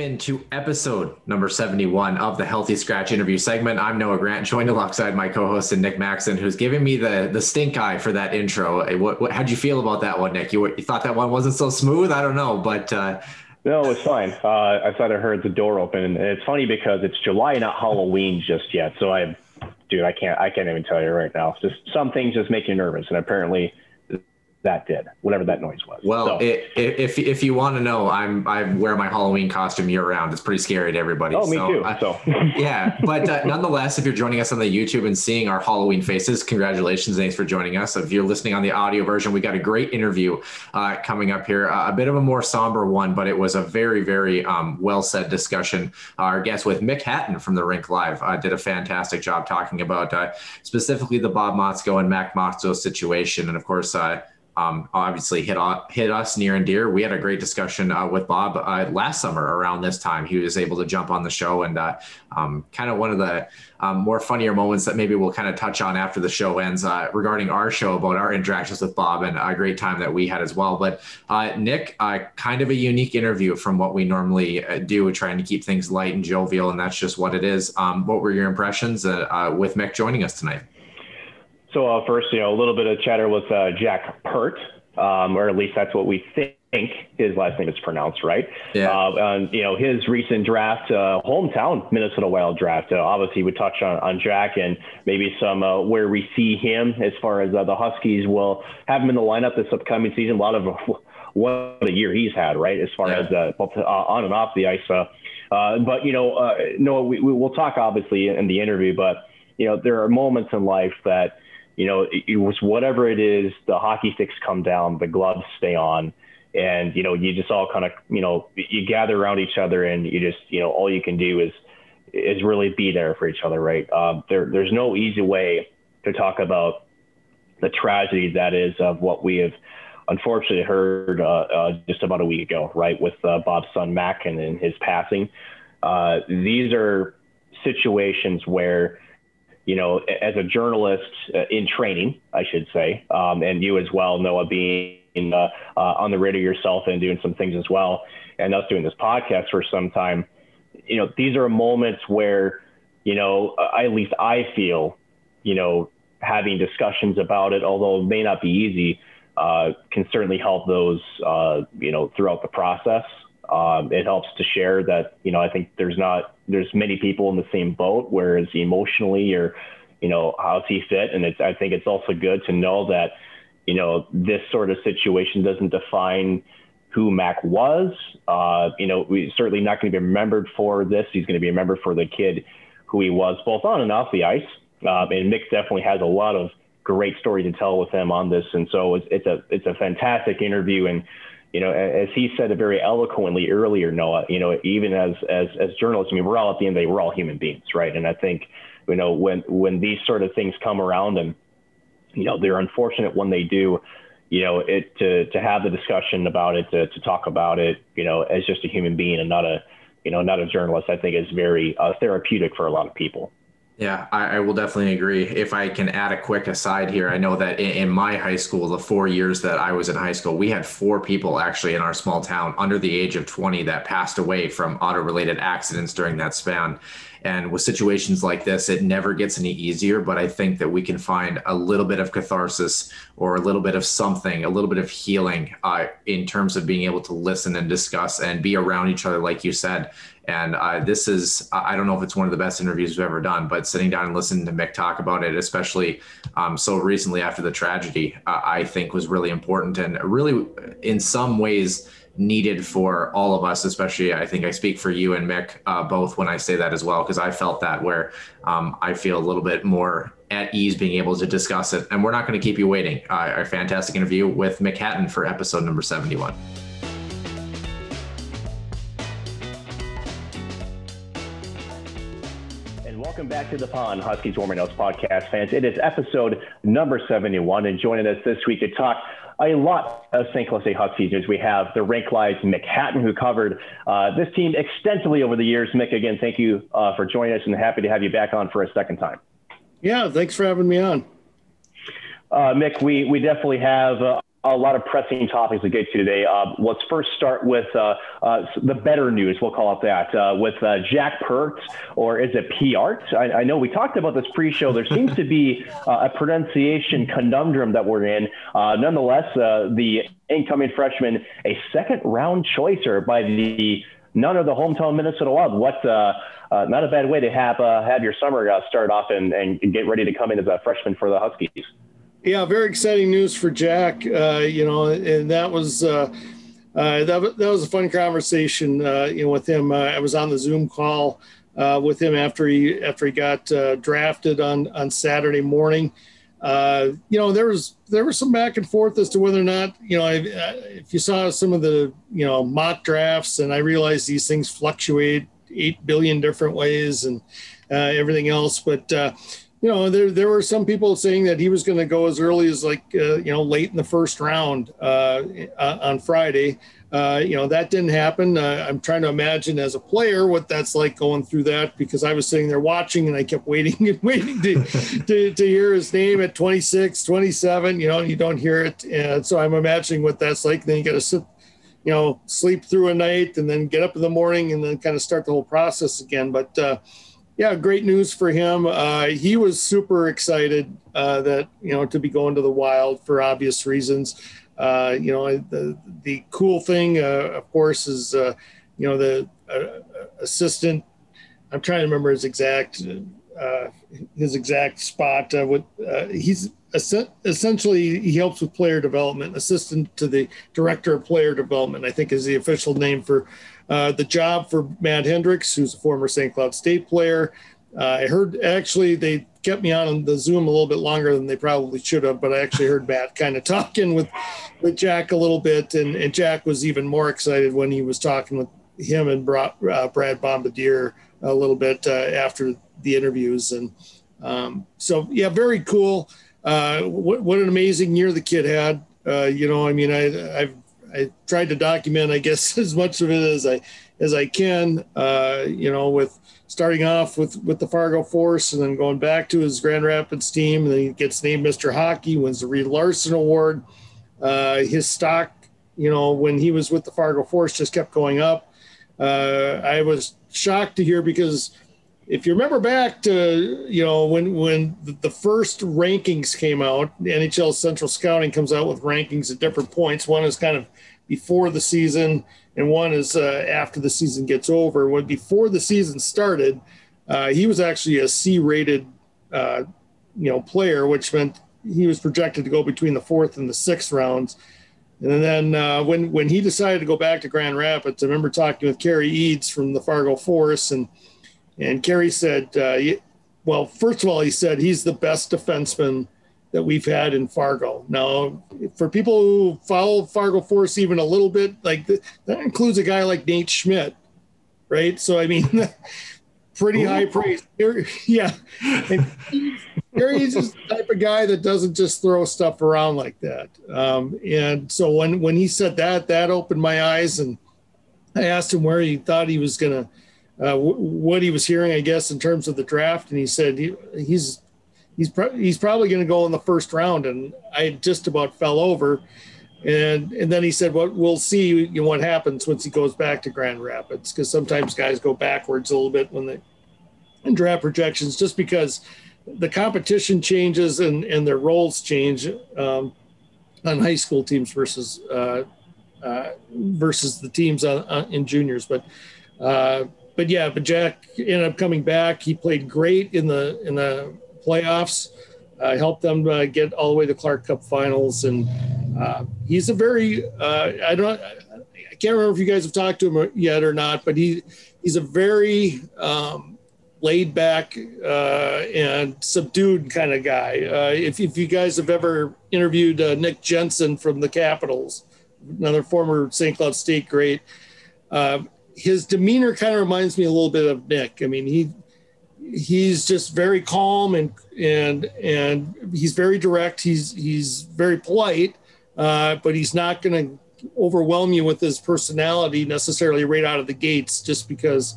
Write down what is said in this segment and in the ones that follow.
Welcome into episode number 71 of the Healthy Scratch interview segment. I'm Noah Grant, joined alongside my co-host and Nick Maxon, who's giving me the the stink eye for that intro. Uh, What, what how'd you feel about that one, Nick? You, you thought that one wasn't so smooth? I don't know, but uh, No, it's fine. Uh, I thought I heard the door open, and it's funny because it's July, not Halloween just yet. So I, dude, I can't, I can't even tell you right now. Just some things just make you nervous, and apparently that did whatever that noise was. well, So- i i if if you want to know, I'm I wear my Halloween costume year round. It's pretty scary to everybody. oh, me too. uh, so yeah, but uh, nonetheless, if you're joining us on the YouTube and seeing our Halloween faces, congratulations! Thanks for joining us. If you're listening on the audio version, we got a great interview uh, coming up here. Uh, a bit of a more somber one, but it was a very, very um, well said discussion. Our guest with Mick Hatten from the Rink Live uh, did a fantastic job talking about uh, specifically the Bob Motzko and Mack Motzko situation, and of course. Um, obviously hit hit us near and dear. We had a great discussion uh, with Bob uh, last summer around this time. He was able to jump on the show and uh, um, kind of one of the um, more funnier moments that maybe we'll kind of touch on after the show ends uh, regarding our show about our interactions with Bob and a great time that we had as well. But uh, Nick, uh, kind of a unique interview from what we normally do, trying to keep things light and jovial, and that's just what it is. Um, what were your impressions with Mick joining us tonight? So uh, first, you know, a little bit of chatter with uh, Jack Peart, um, or at least that's what we think his last name is pronounced, right? Yeah. Uh, and you know, his recent draft, uh, hometown Minnesota Wild draft. Uh, obviously, we touched on, on Jack and maybe some uh, where we see him as far as uh, the Huskies will have him in the lineup this upcoming season. A lot of what a year he's had, right? As far Yeah. as uh, both uh, on and off the ice. But you know, uh, no, we, we will talk obviously in the interview, but you know, there are moments in life that you know, it, it was whatever it is, the hockey sticks come down, the gloves stay on, and you know, you just all kind of, you know, you gather around each other, and you just, you know, all you can do is is really be there for each other, right? Um, there, there's no easy way to talk about the tragedy that is of what we have unfortunately heard uh, uh, just about a week ago, right, with uh, Bob's son Mack and, and his passing. Uh, these are situations where you know, as a journalist uh, in training, I should say, um, and you as well, Noah, being uh, uh, on the radio yourself and doing some things as well, and us doing this podcast for some time, you know, these are moments where, you know, I, at least I feel, you know, having discussions about it, although it may not be easy, uh, can certainly help those, uh, you know, throughout the process. Um, it helps to share that, you know, I think there's not, there's many people in the same boat, whereas emotionally or, you know, how's he fit? And it's, I think it's also good to know that, you know, this sort of situation doesn't define who Mack was. Uh, you know, we certainly not going to be remembered for this. He's going to be remembered for the kid who he was, both on and off the ice. Um, and Mick definitely has a lot of great story to tell with him on this. And so it's, it's a it's a fantastic interview. And you know, as he said it very eloquently earlier, Noah. You know, even as as as journalists, I mean, we're all at the end of the day, we're all human beings, right? And I think you know when when these sort of things come around and you know they're unfortunate when they do you know it to to have the discussion about it to, to talk about it you know as just a human being and not a you know not a journalist i think is very uh, therapeutic for a lot of people Yeah, I, I, will definitely agree. If I can add a quick aside here, I know that in, in, my high school, the four years that I was in high school, we had four people actually in our small town under the age of 20 that passed away from auto related accidents during that span. And with situations like this, it never gets any easier. But I think that we can find a little bit of catharsis or a little bit of something, a little bit of healing uh, in terms of being able to listen and discuss and be around each other, like you said. And uh, this is, I don't know if it's one of the best interviews we've ever done, but sitting down and listening to Mick talk about it, especially um, so recently after the tragedy, uh, I think was really important and really, in some ways, needed for all of us, especially I think I speak for you and Mick uh, both when I say that as well, because I felt that where um, I feel a little bit more at ease being able to discuss it. And we're not going to keep you waiting. Uh, our fantastic interview with Mick Hatten for episode number 71. Welcome back to the Pond Huskies Warming House podcast, fans. It is episode number 71, and joining us this week to talk a lot of St. Cloud State Huskies as we have the Rink Live's Mick Hatten, who covered uh, this team extensively over the years. Mick, again, thank you uh, for joining us and happy to have you back on for a second time. Yeah, thanks for having me on. Uh, Mick, we, we definitely have uh, a lot of pressing topics to get to today. Uh, let's first start with uh, uh, the better news, we'll call it that, uh, with uh, Jack Pertz, or is it P-Art? I, I, know we talked about this pre-show. There seems to be uh, a pronunciation conundrum that we're in. nonetheless, the incoming freshman, a second-round choicer by the none of the hometown Minnesota Wild. What not a bad way to have have your summer start off and, and get ready to come in as a freshman for the Huskies. Yeah, very exciting news for Jack. Uh, you know, and that was uh, uh, that, that was a fun conversation. Uh, you know, with him. Uh, I was on the Zoom call uh, with him after he after he got drafted on on Saturday morning. you know, there was there was some back and forth as to whether or not you know I, if you saw some of the you know mock drafts, and I realized these things fluctuate eight billion different ways and everything else, but you know, there there were some people saying that he was going to go as early as like uh, you know late in the first round uh, on Friday. Uh, you know that didn't happen. Uh, I'm trying to imagine as a player what that's like going through that because I was sitting there watching and I kept waiting and waiting to to, to hear his name at 26, 27. You know, you don't hear it, and so I'm imagining what that's like. Then you got to sit, you know, sleep through a night and then get up in the morning and then kind of start the whole process again. But uh, yeah, great news for him. Uh, he was super excited uh, that you know to be going to the Wild for obvious reasons. Uh, you know, the the cool thing, uh, of course, is uh, you know the uh, assistant. I'm trying to remember his exact his exact spot. with he's essentially he helps with player development, assistant to the director of player development. I think is the official name for uh, the job for Matt Hendricks, who's a former St. Cloud State player. Uh, I heard actually they kept me on the Zoom a little bit longer than they probably should have, but I actually heard Matt kind of talking with with Jack a little bit, and, and Jack was even more excited when he was talking with him and Brad, uh, Brad Bombardier a little bit uh, after the interviews, and um, so yeah, very cool. Uh, what, what an amazing year the kid had. Uh, you know, I mean, I I've I tried to document, I guess, as much of it as I as I can. Uh, you know, with starting off with with the Fargo Force and then going back to his Grand Rapids team, and then he gets named Mr. Hockey, wins the Reed Larson Award. Uh, his stock, you know, when he was with the Fargo Force, just kept going up. Uh, I was shocked to hear because if you remember back to you know when when the first rankings came out nhl central scouting comes out with rankings at different points. One is kind of before the season and one is uh, after the season gets over. When before the season started uh, he was actually a c rated uh, you know player which meant he was projected to go between the fourth and the sixth rounds. And then uh, when when he decided to go back to grand rapids i remember talking with Cary Eades from the fargo force and and Cary said, uh, well, first of all, he said he's the best defenseman that we've had in Fargo. Now, for people who follow Fargo Force even a little bit, like that includes a guy like Nate Schmidt, right? So, I mean, pretty Ooh. high praise. Yeah. Cary's just the type of guy that doesn't just throw stuff around like that. Um, and so when, when he said that, that opened my eyes and I asked him where he thought he was going to uh, what he was hearing, I guess, in terms of the draft, and he said he, he's he's pro- he's probably going to go in the first round, and I just about fell over. And and then he said, "Well, we'll see you know, what happens once he goes back to Grand Rapids, because sometimes guys go backwards a little bit when they in draft projections, just because the competition changes and and their roles change um, on high school teams versus uh, uh, versus the teams on, on, in juniors. But uh, but yeah, but Jack ended up coming back. He played great in the in the playoffs. Uh, helped them uh, get all the way to Clark Cup finals, and uh, he's a very uh, I don't I can't remember if you guys have talked to him yet or not, but he he's a very um, laid back uh, and subdued kind of guy. Uh, if, if you guys have ever interviewed Nick Jensen from the Capitals, another former St. Cloud State great, his demeanor kind of reminds me a little bit of Nick. I mean, he he's just very calm and and and he's very direct. He's he's very polite, uh, but he's not going to overwhelm you with his personality necessarily right out of the gates, just because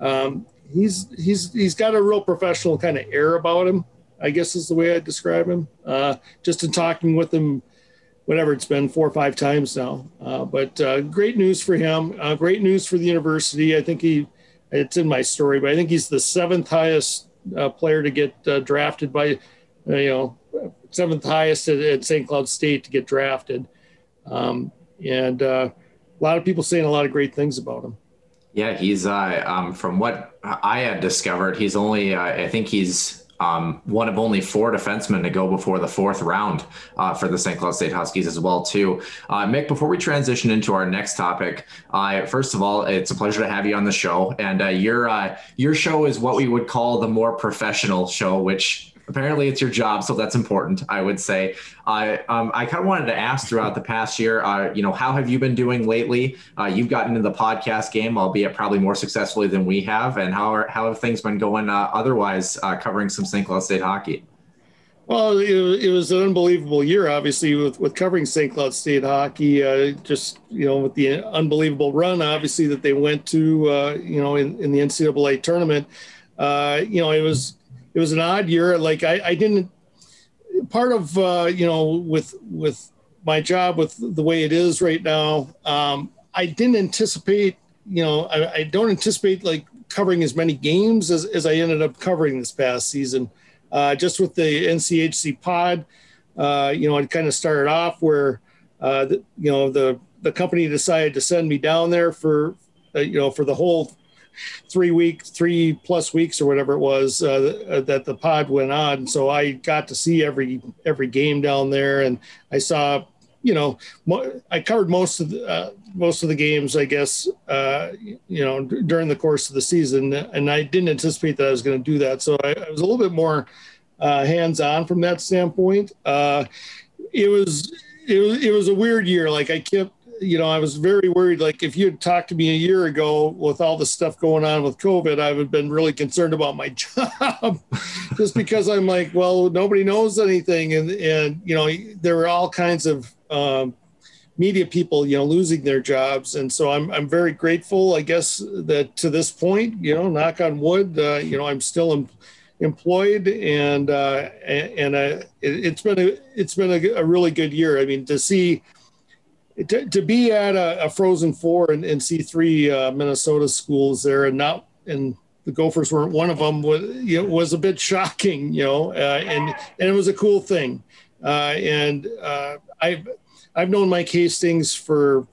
um, he's he's he's got a real professional kind of air about him. I guess is the way I describe him. Uh, just in talking with him, whatever it's been four or five times now. Uh, but uh, great news for him. Uh, great news for the university. I think he it's in my story, but I think he's the seventh highest uh, player to get uh, drafted by, uh, you know, seventh highest at, at, St. Cloud State to get drafted. Um, and a lot of people saying a lot of great things about him. Yeah, he's um, from what I had discovered, he's only, I think he's um, one of only four defensemen to go before the fourth round uh, for the St. Cloud State Huskies as well too. Uh, Mick, before we transition into our next topic, uh, first of all, it's a pleasure to have you on the show. And uh, your uh, your show is what we would call the more professional show, which apparently it's your job, so that's important. I would say. I um, I kind of wanted to ask throughout the past year, uh, you know, how have you been doing lately? Uh, you've gotten into the podcast game, albeit probably more successfully than we have, and how are how have things been going uh, otherwise, uh, covering some St. Cloud State hockey? Well, it, it, was an unbelievable year, obviously, with, with covering St. Cloud State hockey. Uh, just you know, with the unbelievable run, obviously that they went to, uh, you know, in, in the NCAA tournament. you know, it was it was an odd year. Like I, I didn't part of uh, you know with with my job with the way it is right now. Um, I didn't anticipate. You know, I, I, don't anticipate like covering as many games as, as I ended up covering this past season. Uh, just with the NCHC pod, uh, you know, it kind of started off where, uh, the, you know, the the company decided to send me down there for, uh, you know, for the whole three weeks, three plus weeks or whatever it was uh, that the pod went on. So I got to see every every game down there, and I saw, you know, mo- I covered most of the uh, most of the games, I guess, uh, you know, d- during the course of the season, and I didn't anticipate that I was going to do that. So I, I, was a little bit more uh, hands on from that standpoint. Uh, it was it was it was a weird year. Like I kept you know, I was very worried. Like, if you had talked to me a year ago with all the stuff going on with COVID, I would have been really concerned about my job just because I'm like, well, nobody knows anything. And, and, you know, there were all kinds of um, media people, you know, losing their jobs. And so I'm, I'm very grateful, I guess, that to this point, you know, knock on wood, uh, you know, I'm still em- employed and, uh, and, uh, it, has been a, it's been a, a really good year. I mean, to see, to, to be at a, a Frozen Four and, and see three uh, Minnesota schools there, and not and the Gophers weren't one of them was you know, was a bit shocking, you know, uh, and and it was a cool thing. Uh, and uh, I've I've known Mike Hastings for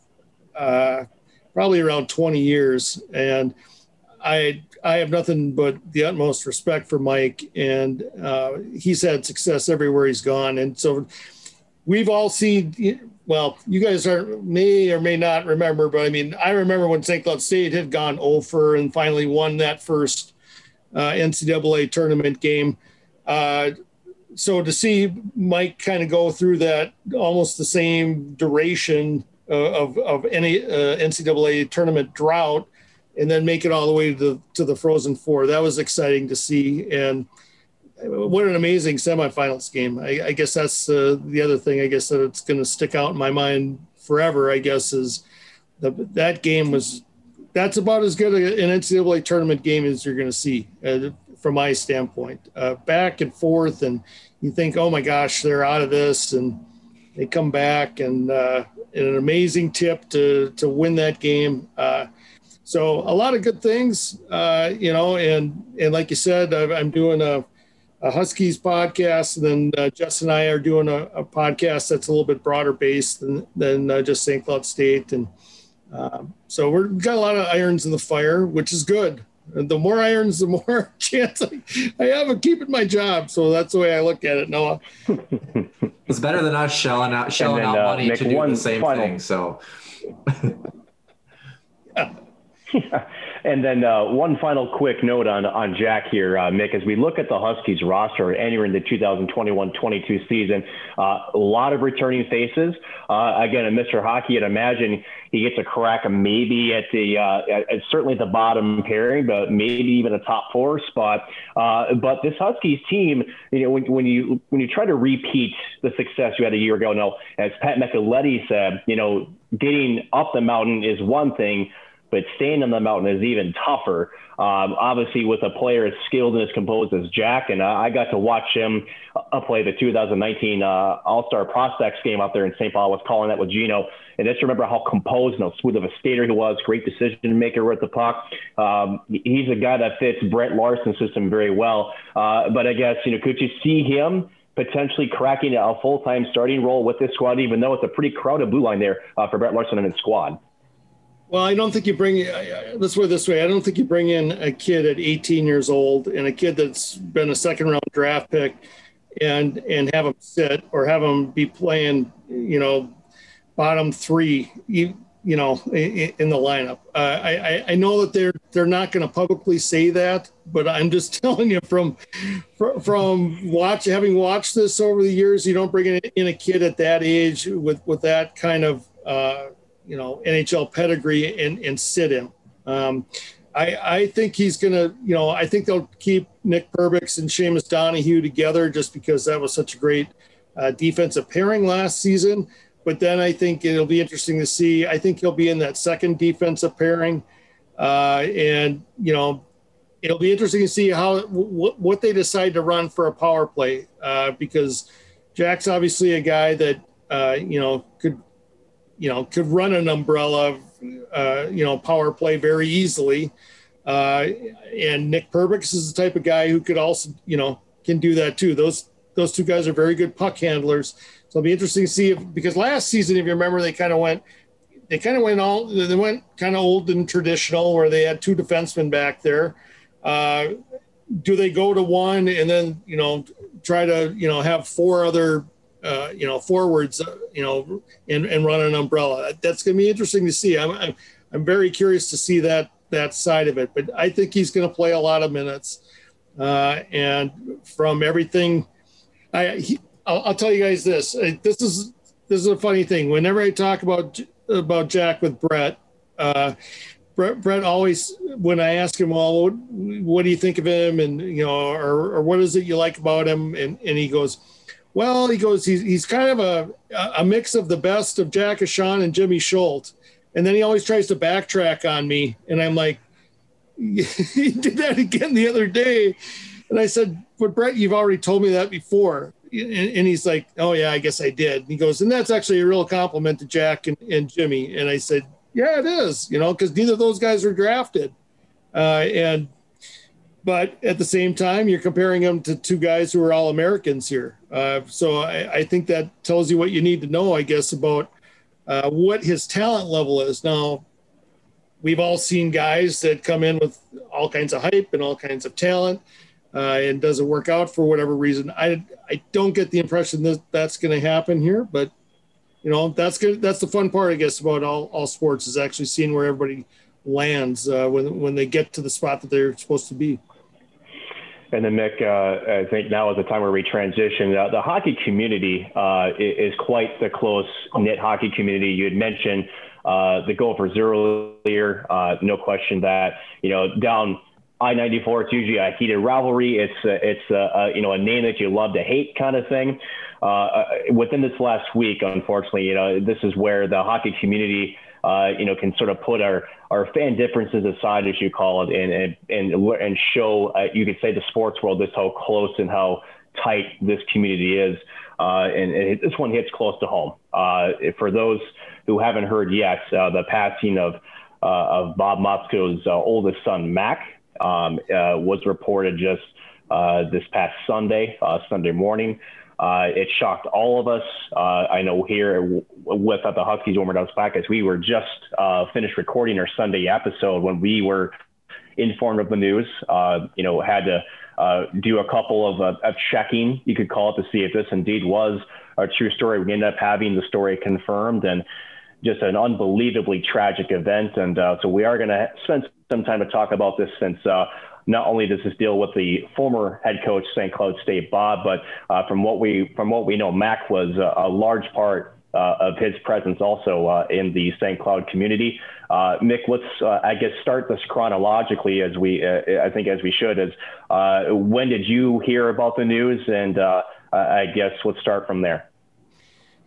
uh, probably around 20 years, and I I have nothing but the utmost respect for Mike, and uh, he's had success everywhere he's gone, and so we've all seen well, you guys are may or may not remember, but I mean, I remember when St. Cloud State had gone over and finally won that first uh, NCAA tournament game. Uh, so to see Mike kind of go through that almost the same duration of, of any uh, NCAA tournament drought and then make it all the way to the, to the Frozen Four, that was exciting to see. And what an amazing semifinals game. I, I guess that's uh, the other thing. I guess that it's going to stick out in my mind forever. I guess is the, that game was that's about as good an NCAA tournament game as you're going to see uh, from my standpoint. Uh, back and forth, and you think, oh my gosh, they're out of this, and they come back and, uh, an amazing tip to to win that game. Uh, so a lot of good things, uh, you know, and and like you said, I'm doing a, a Huskies podcast, and then uh, Jess and I are doing a, a, podcast that's a little bit broader based than than uh, just St. Cloud State, and um, so we've got a lot of irons in the fire, which is good. And the more irons, the more chance I, I have of keeping my job. So that's the way I look at it, Noah. it's better than us shelling out shelling then, out uh, money Nick, to do the same final. thing. So. yeah. And then uh, one final quick note on on Jack here, uh, Mick. As we look at the Huskies roster entering the 2021-22 season, uh, a lot of returning faces. Uh, again, in Mr. Hockey, I'd imagine he gets a crack maybe at the uh, at, certainly the bottom pairing, but maybe even a top four spot. Uh, but this Huskies team, you know, when, when you when you try to repeat the success you had a year ago, no, as Pat Micheletti said, you know, getting up the mountain is one thing but staying on the mountain is even tougher. Um, obviously, with a player as skilled and as composed as Jack, and I, got to watch him uh, play the 2019 uh, All Star Prospects game out there in St. Paul. I was calling that with Gino, and just remember how composed and how smooth of a skater he was. Great decision maker with the puck. Um, he's a guy that fits Brett Larson's system very well. Uh, but I guess you know, could you see him? potentially cracking a full-time starting role with this squad, even though it's a pretty crowded blue line there uh, for Brett Larson and his squad. Well, I don't think you bring. Let's put it this way: I don't think you bring in a kid at 18 years old and a kid that's been a second round draft pick, and and have him sit or have him be playing, you know, bottom three, you, you know, in, in the lineup. Uh, I I know that they're they're not going to publicly say that, but I'm just telling you from from watch having watched this over the years, you don't bring in a kid at that age with with that kind of. Uh, you know NHL pedigree and and sit him. Um, I I think he's gonna you know I think they'll keep Nick Perbix and Seamus Donahue together just because that was such a great uh, defensive pairing last season. But then I think it'll be interesting to see. I think he'll be in that second defensive pairing, uh, and you know it'll be interesting to see how what they decide to run for a power play uh, because Jack's obviously a guy that uh, you know could you know, could run an umbrella, uh, you know, power play very easily. Uh, and Nick Perbix is the type of guy who could also, you know, can do that too. Those those two guys are very good puck handlers. So it'll be interesting to see if because last season, if you remember, they kind of went they kind of went all they went kind of old and traditional where they had two defensemen back there. Uh, do they go to one and then you know try to you know have four other uh, you know, forwards, uh, you know, and, and run an umbrella. That's going to be interesting to see. I'm, I'm, I'm very curious to see that that side of it. But I think he's going to play a lot of minutes. Uh, and from everything, I he, I'll, I'll, tell you guys this. This is this is a funny thing. Whenever I talk about about Jack with Brett, uh, Brett, Brett always when I ask him, well, what, what do you think of him, and you know, or, or what is it you like about him, and and he goes well, he goes, he's, he's kind of a, a mix of the best of Jack Ahcan and Jimmy Schuldt. And then he always tries to backtrack on me. And I'm like, he did that again the other day. And I said, but Brett, you've already told me that before. And, and he's like, oh, yeah, I guess I did. And he goes, and that's actually a real compliment to Jack and, and Jimmy. And I said, yeah, it is, you know, because neither of those guys were drafted. Uh, and but at the same time, you're comparing him to two guys who are all Americans here. Uh, so I, I, think that tells you what you need to know, I guess, about uh, what his talent level is. Now, we've all seen guys that come in with all kinds of hype and all kinds of talent, uh, and doesn't work out for whatever reason. I I don't get the impression that that's going to happen here, but you know that's good. That's the fun part, I guess, about all all sports is actually seeing where everybody lands uh, when when they get to the spot that they're supposed to be. And then Mick, uh, I think now is the time where we transition. Uh, the hockey community uh, is quite the close knit hockey community. You had mentioned uh, the Gophers earlier. Uh, no question that you know down I-94, it's usually a heated rivalry. It's it's a, you know a name that you love to hate kind of thing. Uh, within this last week, unfortunately, you know this is where the hockey community uh, you know, can sort of put our, our fan differences aside, as you call it, and and and, and show, uh, you could say, the sports world just how close and how tight this community is. Uh, and, and this one hits close to home. Uh, for those who haven't heard yet, uh, the passing of uh, of Bob Motzko's oldest son, Mack, um, was reported just this past Sunday, Sunday morning. Uh, it shocked all of us. Uh, I know here with at the Huskies Warming House as we were just uh, finished recording our Sunday episode when we were informed of the news. Uh, you know, had to uh, do a couple of, uh, of checking, you could call it, to see if this indeed was a true story. We ended up having the story confirmed and just an unbelievably tragic event. And so we are going to spend some time to talk about this since not only does this deal with the former head coach St. Cloud State Bob, but uh, from what we from what we know, Mack was a, a large part uh, of his presence also uh, in the St. Cloud community. Uh, Mick, let's uh, I guess start this chronologically as we uh, I think as we should. As when did you hear about the news? And I guess let's start from there.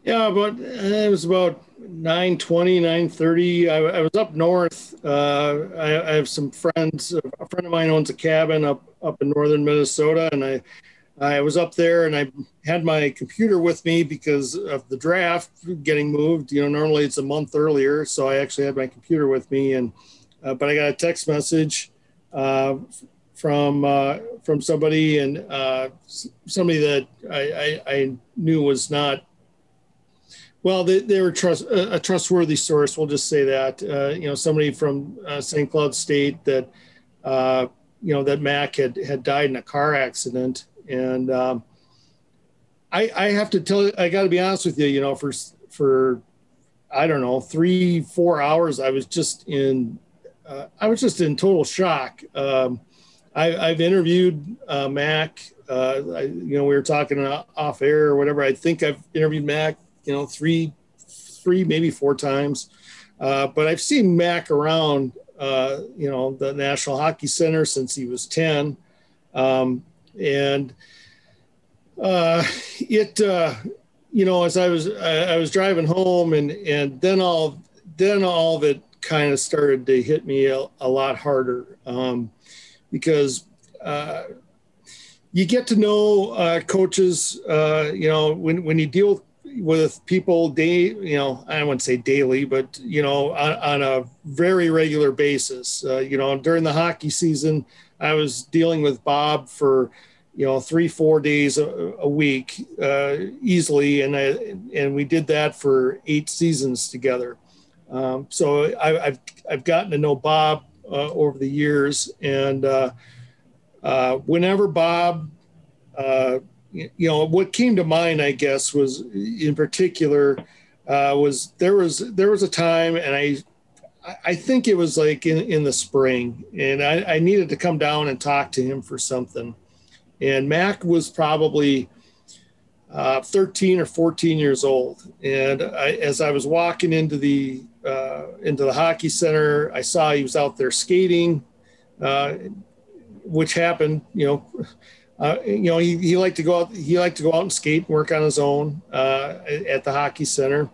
Yeah, but it was about 920, 930. I, I was up north. Uh, I, I, have some friends. A friend of mine owns a cabin up, up in northern Minnesota. And I, I was up there and I had my computer with me because of the draft getting moved. You know, normally it's a month earlier. So I actually had my computer with me. And, uh, but I got a text message uh, from, uh, from somebody and uh, somebody that I, I, I knew was not well, they, they were trust, a trustworthy source. We'll just say that. Uh, you know, somebody from uh, St. Cloud State that, uh, you know, that Mack had had died in a car accident, and um, I, I have to tell you, I got to be honest with you. You know, for for I don't know three four hours, I was just in, uh, I was just in total shock. Um, I, have interviewed uh, Mack. Uh, I, you know, we were talking off air or whatever. I think I've interviewed Mack you know, three, three, maybe four times. Uh, but I've seen Mack around, uh, you know, the National Hockey Center since he was 10. Um, and uh, it, uh, you know, as I was, I, I, was driving home and, and then all, then all of it kind of started to hit me a, a lot harder um, because uh, you get to know uh, coaches, uh, you know, when, when you deal with people day you know i wouldn't say daily but you know on, on a very regular basis. Uh, you know during the hockey season i was dealing with bob for you know three four days a, a week uh, easily and I, and we did that for eight seasons together. Um, so I, have I've gotten to know bob uh, over the years and uh, uh, whenever bob uh, you know what came to mind i guess was in particular uh, was there was there was a time and i i think it was like in, in the spring and I, I needed to come down and talk to him for something. And mack was probably uh, 13 or 14 years old and I, as i was walking into the uh, into the hockey center i saw he was out there skating uh, which happened you know uh, you know, he, he liked to go out. He liked to go out and skate, and work on his own uh, at the hockey center,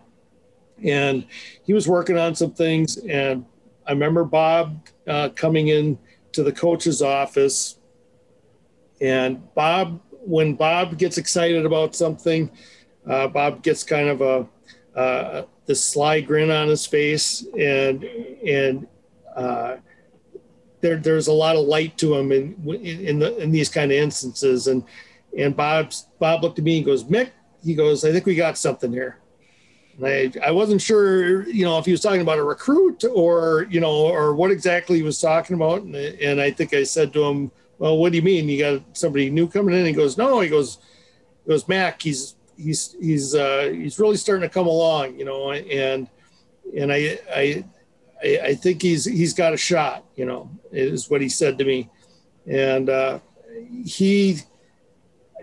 and he was working on some things. And I remember Bob uh, coming in to the coach's office, and Bob, when Bob gets excited about something, uh, Bob gets kind of a uh, this sly grin on his face, and and uh, there, there's a lot of light to him in in, the, in these kind of instances. And and Bob Bob looked at me and goes, Mick, he goes, I think we got something here. I, I wasn't sure, you know, if he was talking about a recruit or, you know, or what exactly he was talking about. And, and I think I said to him, well, what do you mean? You got somebody new coming in? He goes, no, he goes, he goes, Mack, he's, he's, he's, uh, he's really starting to come along, you know, and, and I, I, I, I, think he's he's got a shot. You know, is what he said to me, and uh, he.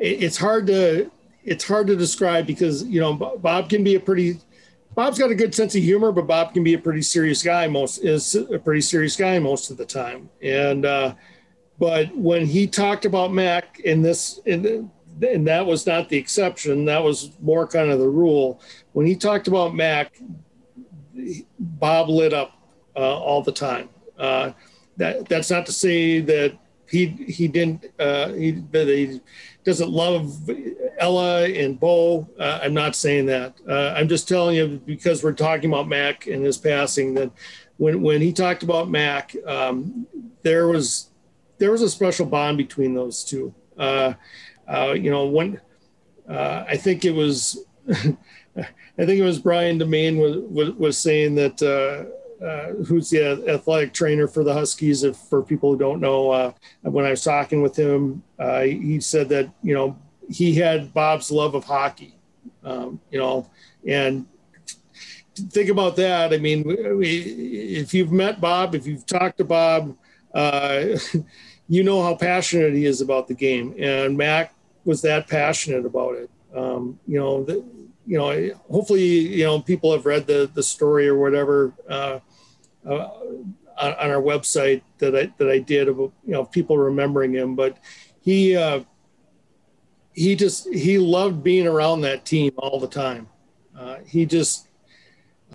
It's hard to it's hard to describe because you know Bob can be a pretty Bob's got a good sense of humor, but Bob can be a pretty serious guy most is a pretty serious guy most of the time. And uh, but when he talked about Mack in this in, and that was not the exception, that was more kind of the rule. When he talked about Mack, Bob lit up all the time. Uh, that that's not to say that he he didn't uh, he that he doesn't love Ella and Bo. Uh, I'm not saying that. Uh, I'm just telling you because we're talking about Mack and his passing that when when he talked about Mack, um, there was there was a special bond between those two. Uh, uh, you know, when uh, I think it was, I think it was Brian Demain was, was, was saying that, uh, uh, who's the athletic trainer for the Huskies. If for people who don't know, uh, when I was talking with him, he said that, you know, he had Bob's love of hockey, um, you know, and think about that. I mean, if you've met Bob, if you've talked to Bob, uh, you know how passionate he is about the game. And Mac was that passionate about it. Um, you know, you know, hopefully, you know, people have read the the story or whatever uh, uh, on, our website that I that I did about you know people remembering him. But he uh, he just he loved being around that team all the time. Uh, he just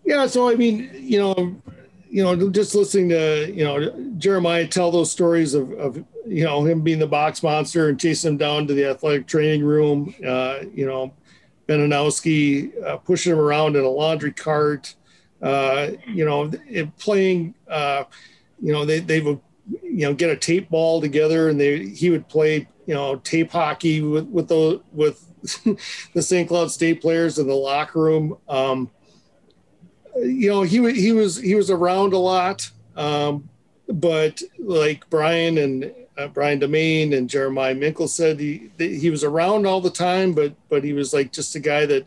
yeah. So I mean, you know, you know, just listening to you know Jeremiah tell those stories of, of you know him being the box monster and chasing him down to the athletic training room. Uh, you know, Ben Hanowski uh, pushing him around in a laundry cart. Uh, you know, playing. Uh, you know, they they would you know get a tape ball together and they he would play you know tape hockey with with the with the St. Cloud State players in the locker room. Um, you know, he he was he was around a lot, um, but like Brian and uh, Brian Demain and Jeremiah Minkle said, he he was around all the time, but but he was like just a guy that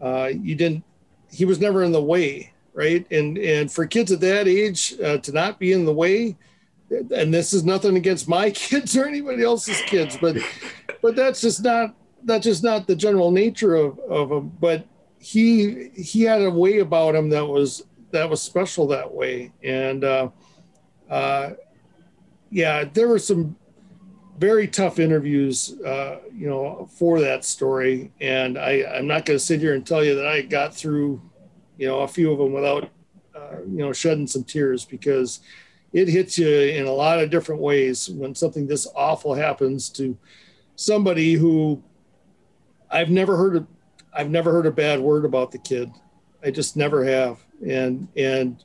uh, you didn't. He was never in the way, right? And and for kids at that age uh, to not be in the way, and this is nothing against my kids or anybody else's kids, but but that's just not that's just not the general nature of of them. But he he had a way about him that was that was special that way and uh, uh, yeah there were some very tough interviews uh, you know for that story and i i'm not going to sit here and tell you that i got through you know a few of them without uh, you know shedding some tears because it hits you in a lot of different ways when something this awful happens to somebody who i've never heard of I've never heard a bad word about the kid. I just never have. And and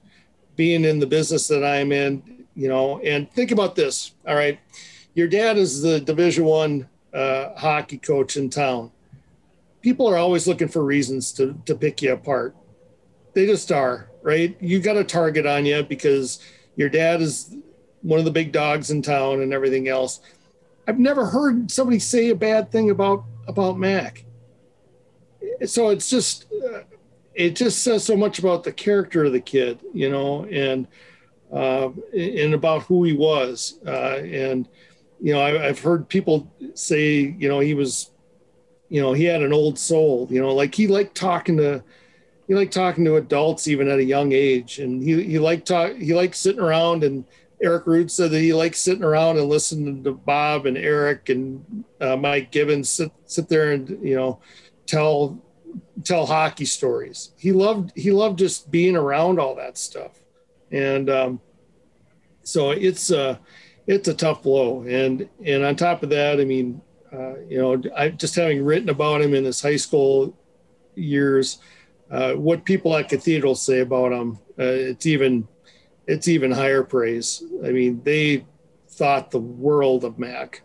being in the business that I'm in, you know, and think about this. All right, your dad is the Division One uh, hockey coach in town. People are always looking for reasons to to pick you apart. They just are, right? You got a target on you because your dad is one of the big dogs in town and everything else. I've never heard somebody say a bad thing about about Mack so it's just uh, it just says so much about the character of the kid, you know, and uh, and about who he was. Uh, and you know, I, I've heard people say, you know, he was, you know, he had an old soul. You know, like he liked talking to he liked talking to adults even at a young age, and he he liked talk he liked sitting around and. Eric Root said that he liked sitting around and listening to Bob and Eric and uh, Mike Gibbons sit sit there and you know tell tell hockey stories. He loved he loved just being around all that stuff, and um, so it's a uh, it's a tough blow. And and on top of that, I mean, uh, you know, I just having written about him in his high school years, uh, what people at Cathedral say about him, uh, it's even it's even higher praise. I mean, they thought the world of Mack.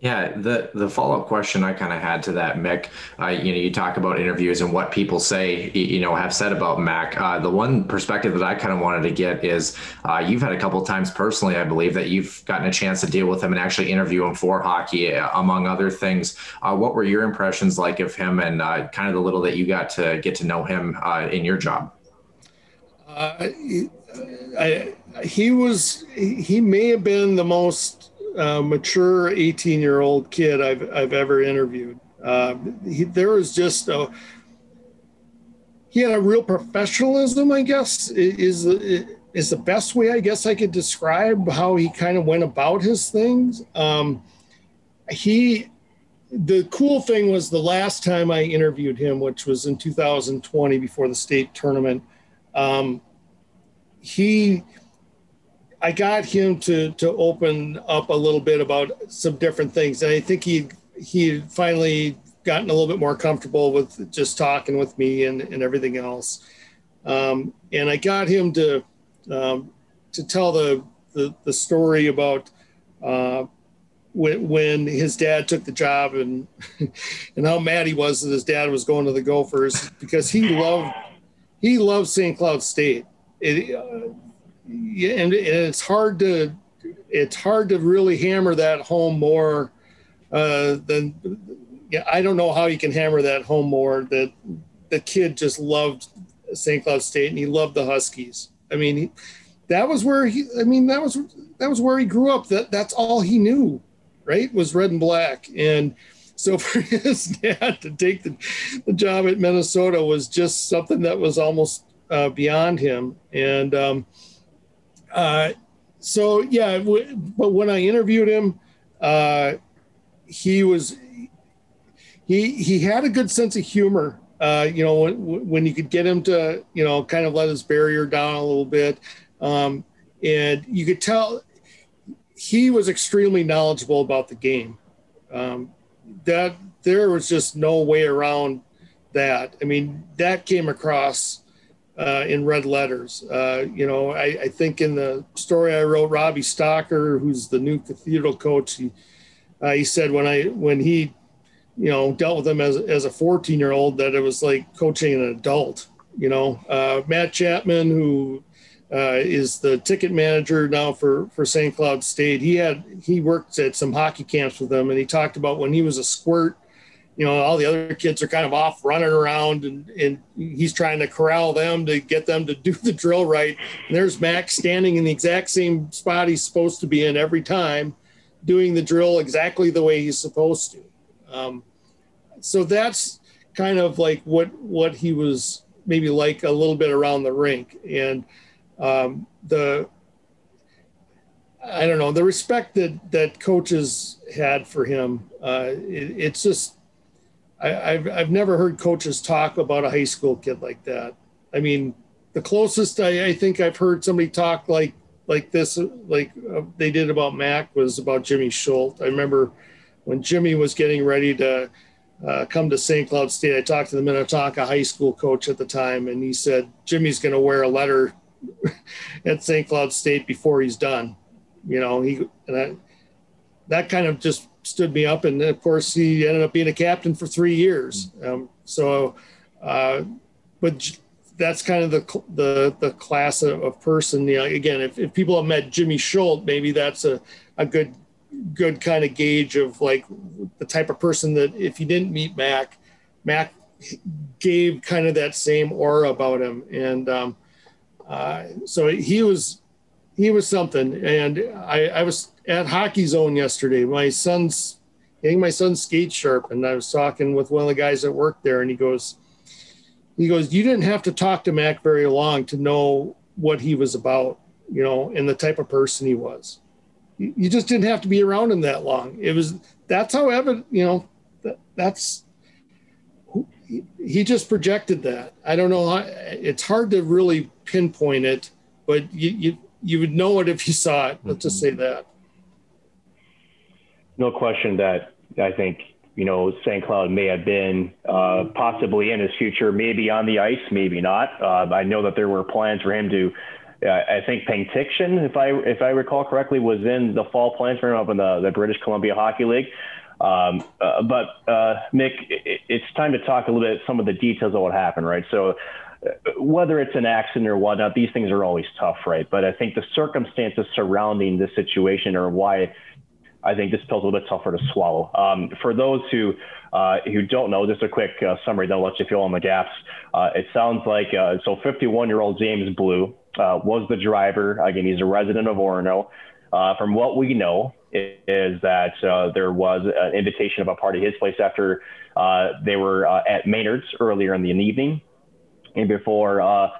Yeah, the the follow up question I kind of had to that, Mick. Uh, you know, you talk about interviews and what people say, you know, have said about Mack. Uh, the one perspective that I kind of wanted to get is uh, you've had a couple times personally, I believe, that you've gotten a chance to deal with him and actually interview him for hockey, uh, among other things. Uh, what were your impressions like of him, and uh, kind of the little that you got to get to know him in your job? I, he was he may have been the most uh, mature 18 year old kid I've, I've ever interviewed. Uh, he, there was just a, he had a real professionalism, I guess, is, is the best way I guess I could describe how he kind of went about his things. Um, he, the cool thing was the last time I interviewed him, which was in 2020 before the state tournament, um, he I got him to to open up a little bit about some different things, and I think he he finally gotten a little bit more comfortable with just talking with me and, and everything else. Um, and I got him to um, to tell the, the, the story about uh, when when his dad took the job and and how mad he was that his dad was going to the Gophers because he loved he loved St. Cloud State. It, uh, and, and it's hard to it's hard to really hammer that home more uh, than yeah, I don't know how you can hammer that home more that the kid just loved St. Cloud State and he loved the Huskies. I mean, he, that was where he. I mean, that was that was where he grew up. That that's all he knew, right? Was red and black. And so for his dad to take the, the job at Minnesota was just something that was almost uh, beyond him. And um, uh, so yeah, w- but when I interviewed him, uh, he was he he had a good sense of humor. Uh, you know, when, when you could get him to you know kind of let his barrier down a little bit, um, and you could tell he was extremely knowledgeable about the game. Um, that there was just no way around that. I mean, that came across uh, in red letters. Uh, you know, I, I, think in the story I wrote, Robbie Stocker, who's the new Cathedral coach, he, uh, he said when I when he, you know, dealt with him as as a 14 year old that it was like coaching an adult. You know, uh, Matt Chapman, who uh, is the ticket manager now for for St. Cloud State. He had he worked at some hockey camps with them, and he talked about when he was a squirt you know, all the other kids are kind of off running around and, and he's trying to corral them to get them to do the drill right. And there's Mack standing in the exact same spot he's supposed to be in every time, doing the drill exactly the way he's supposed to. Um, so that's kind of like what what he was maybe like a little bit around the rink and um, the I don't know the respect that that coaches had for him. Uh, it, it's just I, have I've never heard coaches talk about a high school kid like that. I mean, the closest I, I think I've heard somebody talk like like this, like uh, they did about Mack, was about Jimmy Schuldt. I remember when Jimmy was getting ready to uh, come to St. Cloud State. I talked to the Minnetonka high school coach at the time, and he said Jimmy's going to wear a letter at St. Cloud State before he's done. You know, he and I, that kind of just stood me up. And of course, he ended up being a captain for three years. Um, so, uh, but that's kind of the the the class of, of, person. You know, again, if, if people have met Jimmy Schuldt, maybe that's a, a good good kind of gauge of like the type of person that if you didn't meet Mack, Mack gave kind of that same aura about him, and um, uh, so he was he was something. And I, I was at Hockey Zone yesterday. My son's getting my son's skate sharp, and I was talking with one of the guys that worked there, and he goes, he goes, you didn't have to talk to Mack very long to know what he was about, you know, and the type of person he was. You just didn't have to be around him that long. It was that's how evident, you know, that, that's he just projected that. I don't know. It's hard to really pinpoint it, but you, you you would know it if you saw it. Let's just mm-hmm. say that no question that I think you know St. Cloud may have been uh, possibly in his future, maybe on the ice, maybe not. Uh, I know that there were plans for him to. Uh, I think Penticton, if I if I recall correctly, was in the fall plans for him up in the, the British Columbia Hockey League. Um, uh, but uh, Mick, it, it's time to talk a little bit some of the details of what happened, right? So uh, whether it's an accident or whatnot, these things are always tough, right? But I think the circumstances surrounding this situation are why I think this pill's a little bit tougher to swallow. Um, for those who uh, who don't know, just a quick uh, summary, then I'll let you fill in the gaps. Uh, it sounds like uh, so 51 year old James Liu uh, was the driver. Again, he's a resident of Orono. Uh, from what we know, is that there was an invitation of a party at his place after they were at Maynard's earlier in the evening, and before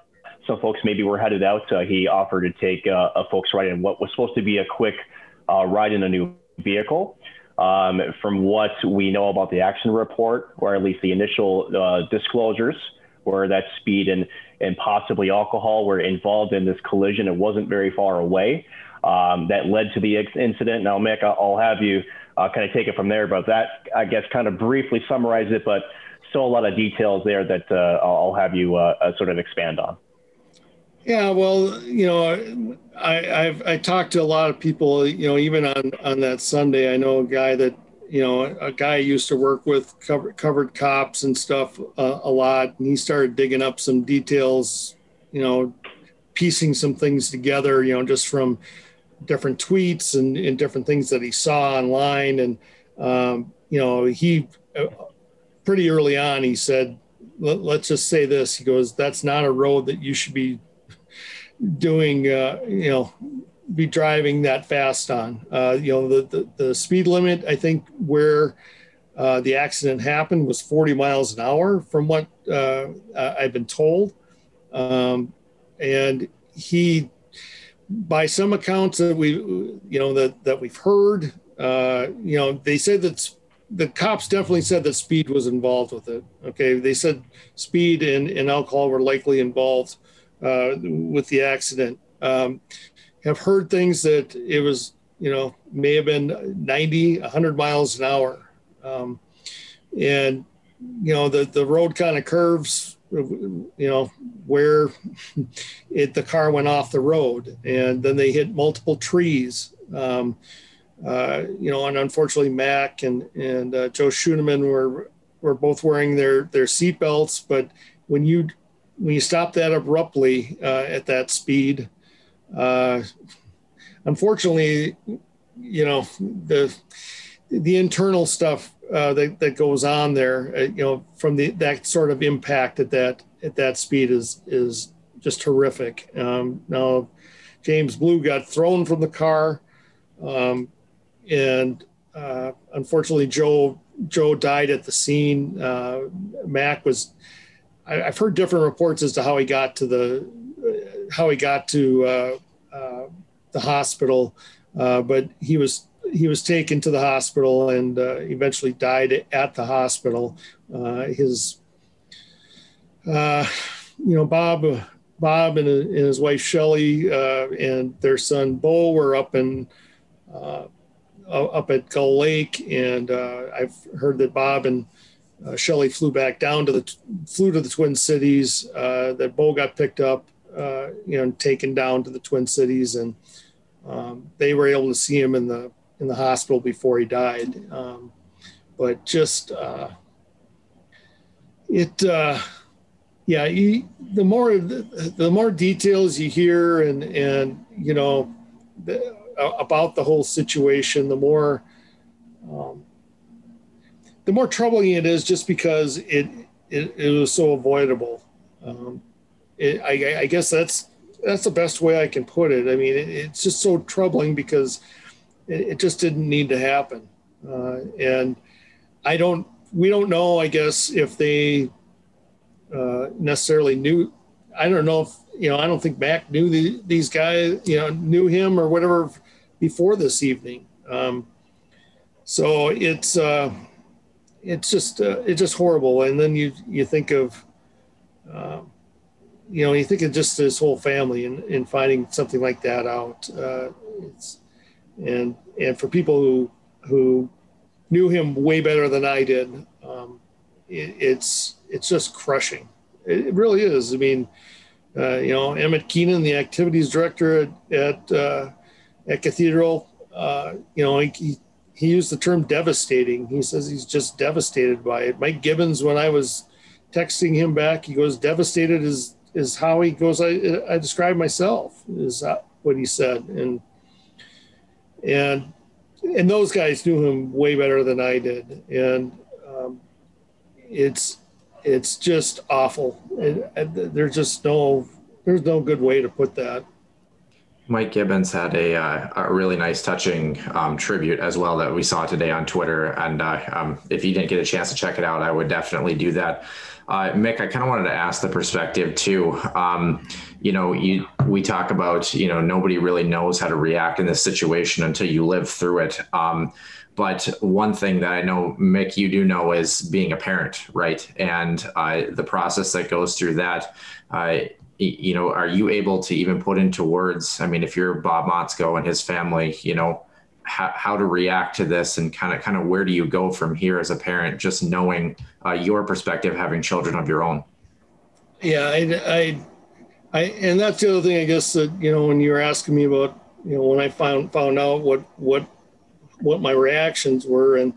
some folks maybe were headed out, he offered to take a folks ride in what was supposed to be a quick ride in a new vehicle. Um, from what we know about the action report, or at least the initial uh, disclosures, where that speed and and possibly alcohol were involved in this collision. It wasn't very far away um, that led to the incident. Now, Mick, I'll have you uh, kind of take it from there, but that I guess kind of briefly summarize it, but still a lot of details there that uh, I'll have you uh, uh, sort of expand on. Yeah, well, you know, I, I've I talked to a lot of people. You know, even on on that Sunday, I know a guy that you know a guy I used to work with covered covered cops and stuff uh, a lot, and he started digging up some details. You know, piecing some things together. You know, just from different tweets and, and different things that he saw online, and um, you know, he uh, pretty early on he said, Let, us just say this. He goes, "That's not a road that you should be." Doing uh, you know be driving that fast on. Uh, you know, the, the, the, speed limit, I think, where uh, the accident happened was 40 miles an hour, from what uh, I've been told. Um, and he, by some accounts that we, you know, that, that we've heard, uh, you know, they said that the cops definitely said that speed was involved with it. Okay. They said speed and, and alcohol were likely involved uh, with the accident. Um, have heard things that it was, you know, may have been 90, 100 miles an hour. Um, and, you know, the, the road kind of curves, you know, where it, the car went off the road and then they hit multiple trees. Um, uh, you know, and unfortunately, Mack and, and uh, Joe Schuneman were, were both wearing their, their seat belts. But when you, when you stop that abruptly uh, at that speed, uh, unfortunately, you know the the internal stuff uh, that that goes on there, uh, you know, from the that sort of impact at that at that speed is is just horrific. Um, now, James Liu got thrown from the car, um, and uh, unfortunately, Joe Joe died at the scene. Uh, Mack was. I, have heard different reports as to how he got to the how he got to uh, uh, the hospital, uh, but he was he was taken to the hospital and uh, eventually died at the hospital. Uh, his, uh, you know, Bob, Bob and, and his wife Shelley and their son Bo were up in up at Gull Lake, and I've heard that Bob and uh, Shelley flew back down to the flew to the Twin Cities. Uh, that Bo got picked up uh, you know, and taken down to the Twin Cities, and um, they were able to see him in the in the hospital before he died. Um, but just uh, it, uh, yeah, the more the, the, more details you hear, and and you know the, about the whole situation, the more. Um, the more troubling it is just because it, it, it was so avoidable. Um, it, I, I, guess that's that's the best way I can put it. I mean, it, it's just so troubling because it, just didn't need to happen, uh, and I don't. We don't know. I guess if they uh, necessarily knew. I don't know if you know. I don't think Mack knew the, these guys. You know, knew him or whatever before this evening. Um, so it's uh, it's just uh, it's just horrible. And then you you think of. Um, you know, you think of just this whole family and, and finding something like that out. Uh, it's, and and for people who who knew him way better than I did, um, it, it's it's just crushing. It, it really is. I mean, uh, you know, Emmett Keenan, the activities director at at, uh, at Cathedral, uh, you know, he, he used the term devastating. He says he's just devastated by it. Mike Gibbons, when I was texting him back, he goes, devastated is is how he goes. I, I describe myself is what he said, and and and those guys knew him way better than I did, and um, it's it's just awful. It, there's just no there's no good way to put that. Mike Gibbons had a, uh, a really nice, touching um, tribute as well that we saw today on Twitter. And uh, um, if you didn't get a chance to check it out, I would definitely do that. Uh, Mick, I kind of wanted to ask the perspective too. Um, you know, you, we talk about, you know, nobody really knows how to react in this situation until you live through it. Um, but one thing that I know, Mick, you do know is being a parent, right? And uh, the process that goes through that. Uh, you know, are you able to even put into words? I mean, if you're Bob Motzko and his family, you know, how, how to react to this and kind of kind of where do you go from here as a parent, just knowing uh, your perspective, having children of your own. Yeah, I, I, I, and that's the other thing I guess that you know when you were asking me about you know when I found found out what what what my reactions were and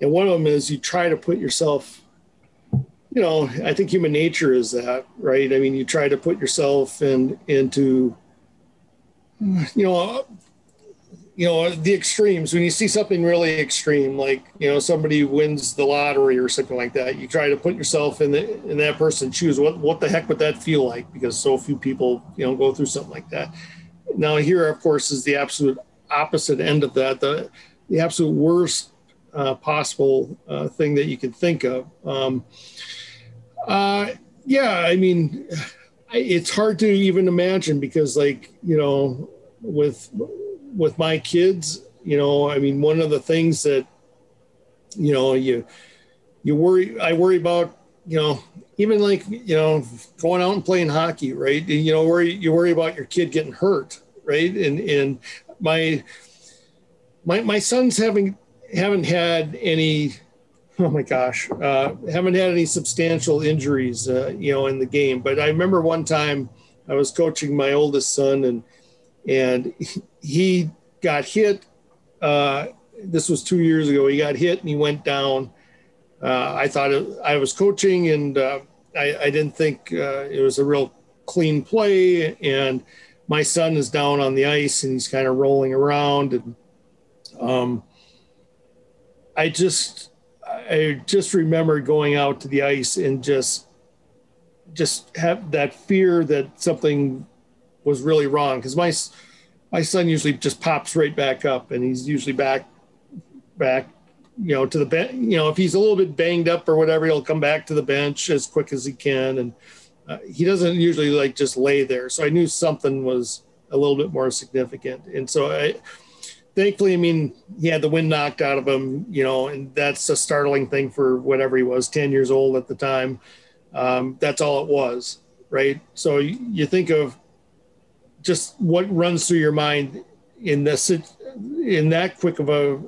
and one of them is you try to put yourself you know i think human nature is that right? I mean you try to put yourself in into you know you know the extremes. When you see something really extreme like you know somebody wins the lottery or something like that you try to put yourself in the in that person's shoes. What what the heck would that feel like? Because so few people you know go through something like that. Now here of course is the absolute opposite end of that the the absolute worst uh, possible uh, thing that you could think of. Um, uh, yeah i mean it's hard to even imagine because like you know with with my kids, you know, I mean, one of the things that, you know, you, you worry, I worry about, you know, even like, you know, going out and playing hockey, right. You know, worry, you worry about your kid getting hurt. Right. And, and my, my, my sons having, haven't had any, oh my gosh, uh, haven't had any substantial injuries, uh, you know, in the game. But I remember one time I was coaching my oldest son and, and he got hit. Uh, this was two years ago. He got hit and he went down. Uh, I thought it, I was coaching and uh, I, I, didn't think uh, it was a real clean play. And my son is down on the ice and he's kind of rolling around. And um, I just, I just remember going out to the ice and just, just have that fear that something was really wrong. Because my my son usually just pops right back up and he's usually back back you know to the bench you know if he's a little bit banged up or whatever he'll come back to the bench as quick as he can. And uh, he doesn't usually like just lay there. So i knew something was a little bit more significant. And so i thankfully i mean he had the wind knocked out of him you know and that's a startling thing for whatever he was 10 years old at the time. Um, that's all it was right? So you think of just what runs through your mind in this in that quick of a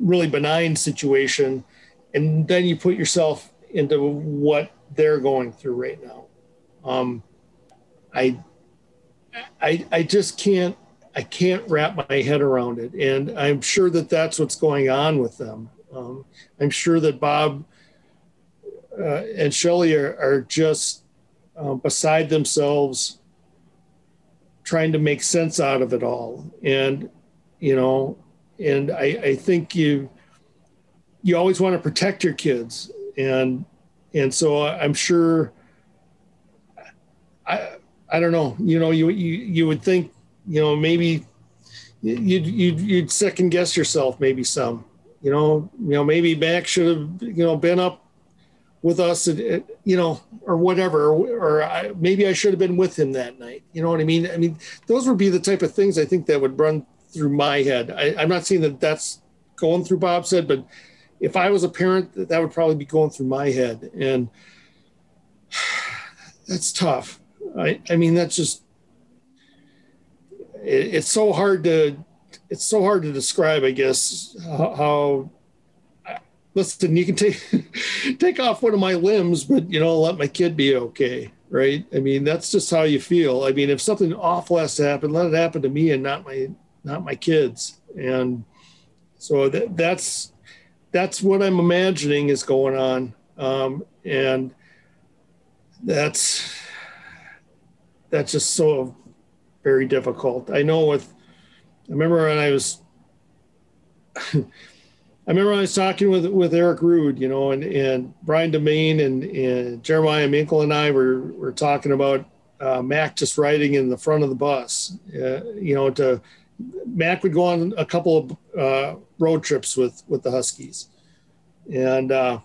really benign situation and then you put yourself into what they're going through right now. Um, i i i just can't i can't wrap my head around it and i'm sure that that's what's going on with them um, i'm sure that bob uh, and shelly are, are just uh, beside themselves trying to make sense out of it all. And, you know, and I, I think you, you always want to protect your kids. And, and so I'm sure, I, I don't know, you know, you, you, you would think, you know, maybe you'd, you'd, you'd second guess yourself, maybe some, you know, you know, maybe Mack should have, you know, been up with us, uh, uh, you know, or whatever, or, I, maybe I should have been with him that night. You know what I mean? I mean, those would be the type of things I think that would run through my head. I, am not saying that that's going through Bob's head, but if I was a parent, that would probably be going through my head, and that's tough. I, I mean, that's just it, it's so hard to it's so hard to describe, I guess, how, how listen, you can take take off one of my limbs, but you know, let my kid be okay, right? I mean, that's just how you feel. I mean, if something awful has to happen, let it happen to me and not my not my kids. And so that, that's that's what I'm imagining is going on, um, and that's that's just so very difficult. I know with I remember when I was I remember I was talking with with Eric Rud, you know, and, and Brian Demain and, and Jeremiah Minkle and I were, were talking about uh, Mack just riding in the front of the bus. Uh, you know, to Mack would go on a couple of uh, road trips with with the Huskies, and uh,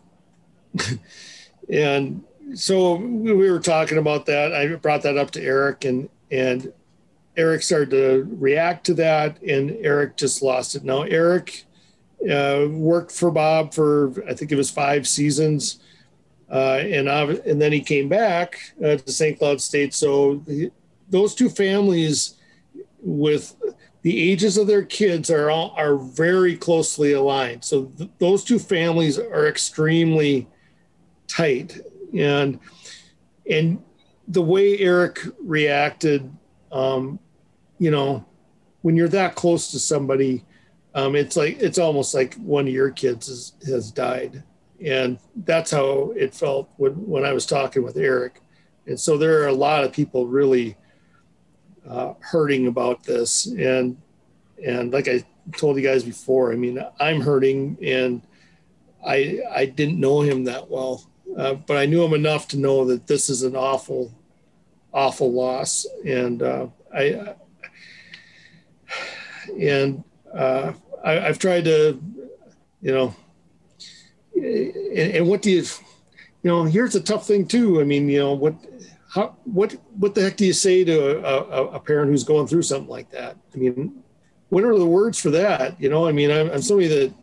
and so we were talking about that. I brought that up to Eric, and and Eric started to react to that, and Eric just lost it. Now Eric uh, worked for Bob for I think it was five seasons, uh, and and then he came back uh, to St. Cloud State. So those two families, with the ages of their kids, are all, are very closely aligned. So th- those two families are extremely tight, and and the way Eric reacted, um, you know, when you're that close to somebody um, it's like it's almost like one of your kids has, has died. And that's how it felt when, when i was talking with eric. And so there are a lot of people really uh, hurting about this. And and like i told you guys before i mean i'm hurting and i i didn't know him that well. Uh, but i knew him enough to know that this is an awful awful loss and uh, i and uh, I, have tried to, you know, and, and, what do you, you know, here's a tough thing too. I mean, you know, what, how, what, what the heck do you say to a, a, parent who's going through something like that? I mean, what are the words for that? You know, I mean, I'm, I'm somebody that,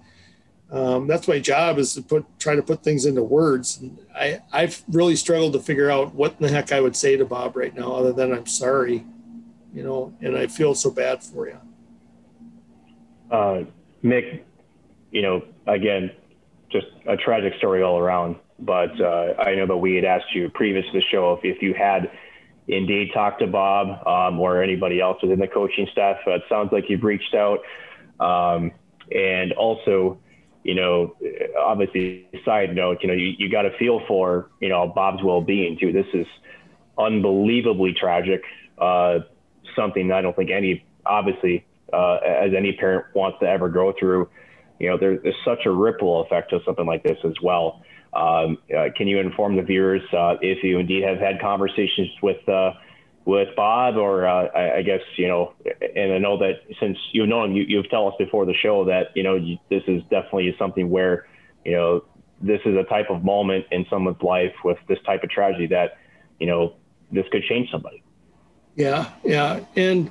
um, that's my job is to put, try to put things into words. And I, I've really struggled to figure out what the heck I would say to Bob right now, other than I'm sorry, you know, and I feel so bad for you uh, Mick, you know, again, just a tragic story all around. But uh, I know that we had asked you previous to the show if, if you had indeed talked to Bob um, or anybody else within the coaching staff. It sounds like you've reached out. Um, and also, you know, obviously, side note, you know, you, you got to feel for, you know, Bob's well being too. This is unbelievably tragic. Uh, something I don't think any, obviously, uh, as any parent wants to ever go through. You know, there, there's such a ripple effect to something like this as well. Um, uh, can you inform the viewers uh, if you indeed have had conversations with uh, with Bob, or uh, I, I, guess you know, and I know that since you've known him, you, you've told us before the show that you know you, this is definitely something where you know this is a type of moment in someone's life with this type of tragedy that you know this could change somebody. Yeah, yeah, and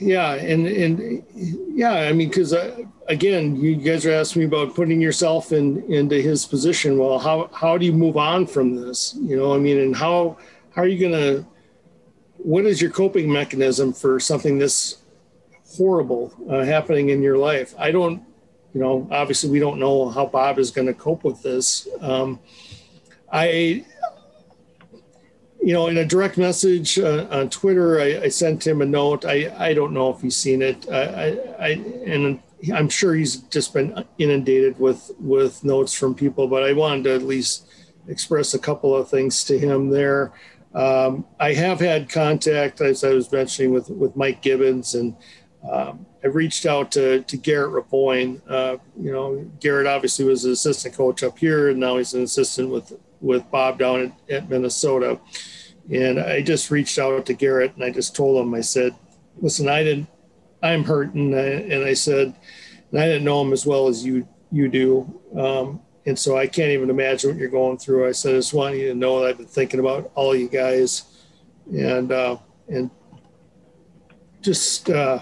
yeah, and and yeah, I mean, because uh, again, you guys are asking me about putting yourself in into his position. Well, how how do you move on from this? You know, I mean, and how how are you gonna? What is your coping mechanism for something this horrible uh, happening in your life? I don't, you know, obviously we don't know how Bob is going to cope with this. Um, I you know, in a direct message uh, on Twitter, I, I, sent him a note. I, I don't know if he's seen it. I, I, and I'm sure he's just been inundated with with notes from people. But I wanted to at least express a couple of things to him there. Um, I have had contact, as I was mentioning, with with Mike Gibbons, and um, I reached out to to Garrett Raboin. Uh, you know, Garrett obviously was an assistant coach up here, and now he's an assistant with with Bob down at, at Minnesota. And I just reached out to Garrett and I just told him, I said, listen, I didn't, I'm hurting. And I said, and I didn't know him as well as you, you do. Um, and so I can't even imagine what you're going through. I said, I just want you to know that I've been thinking about all you guys and, uh, and just, uh,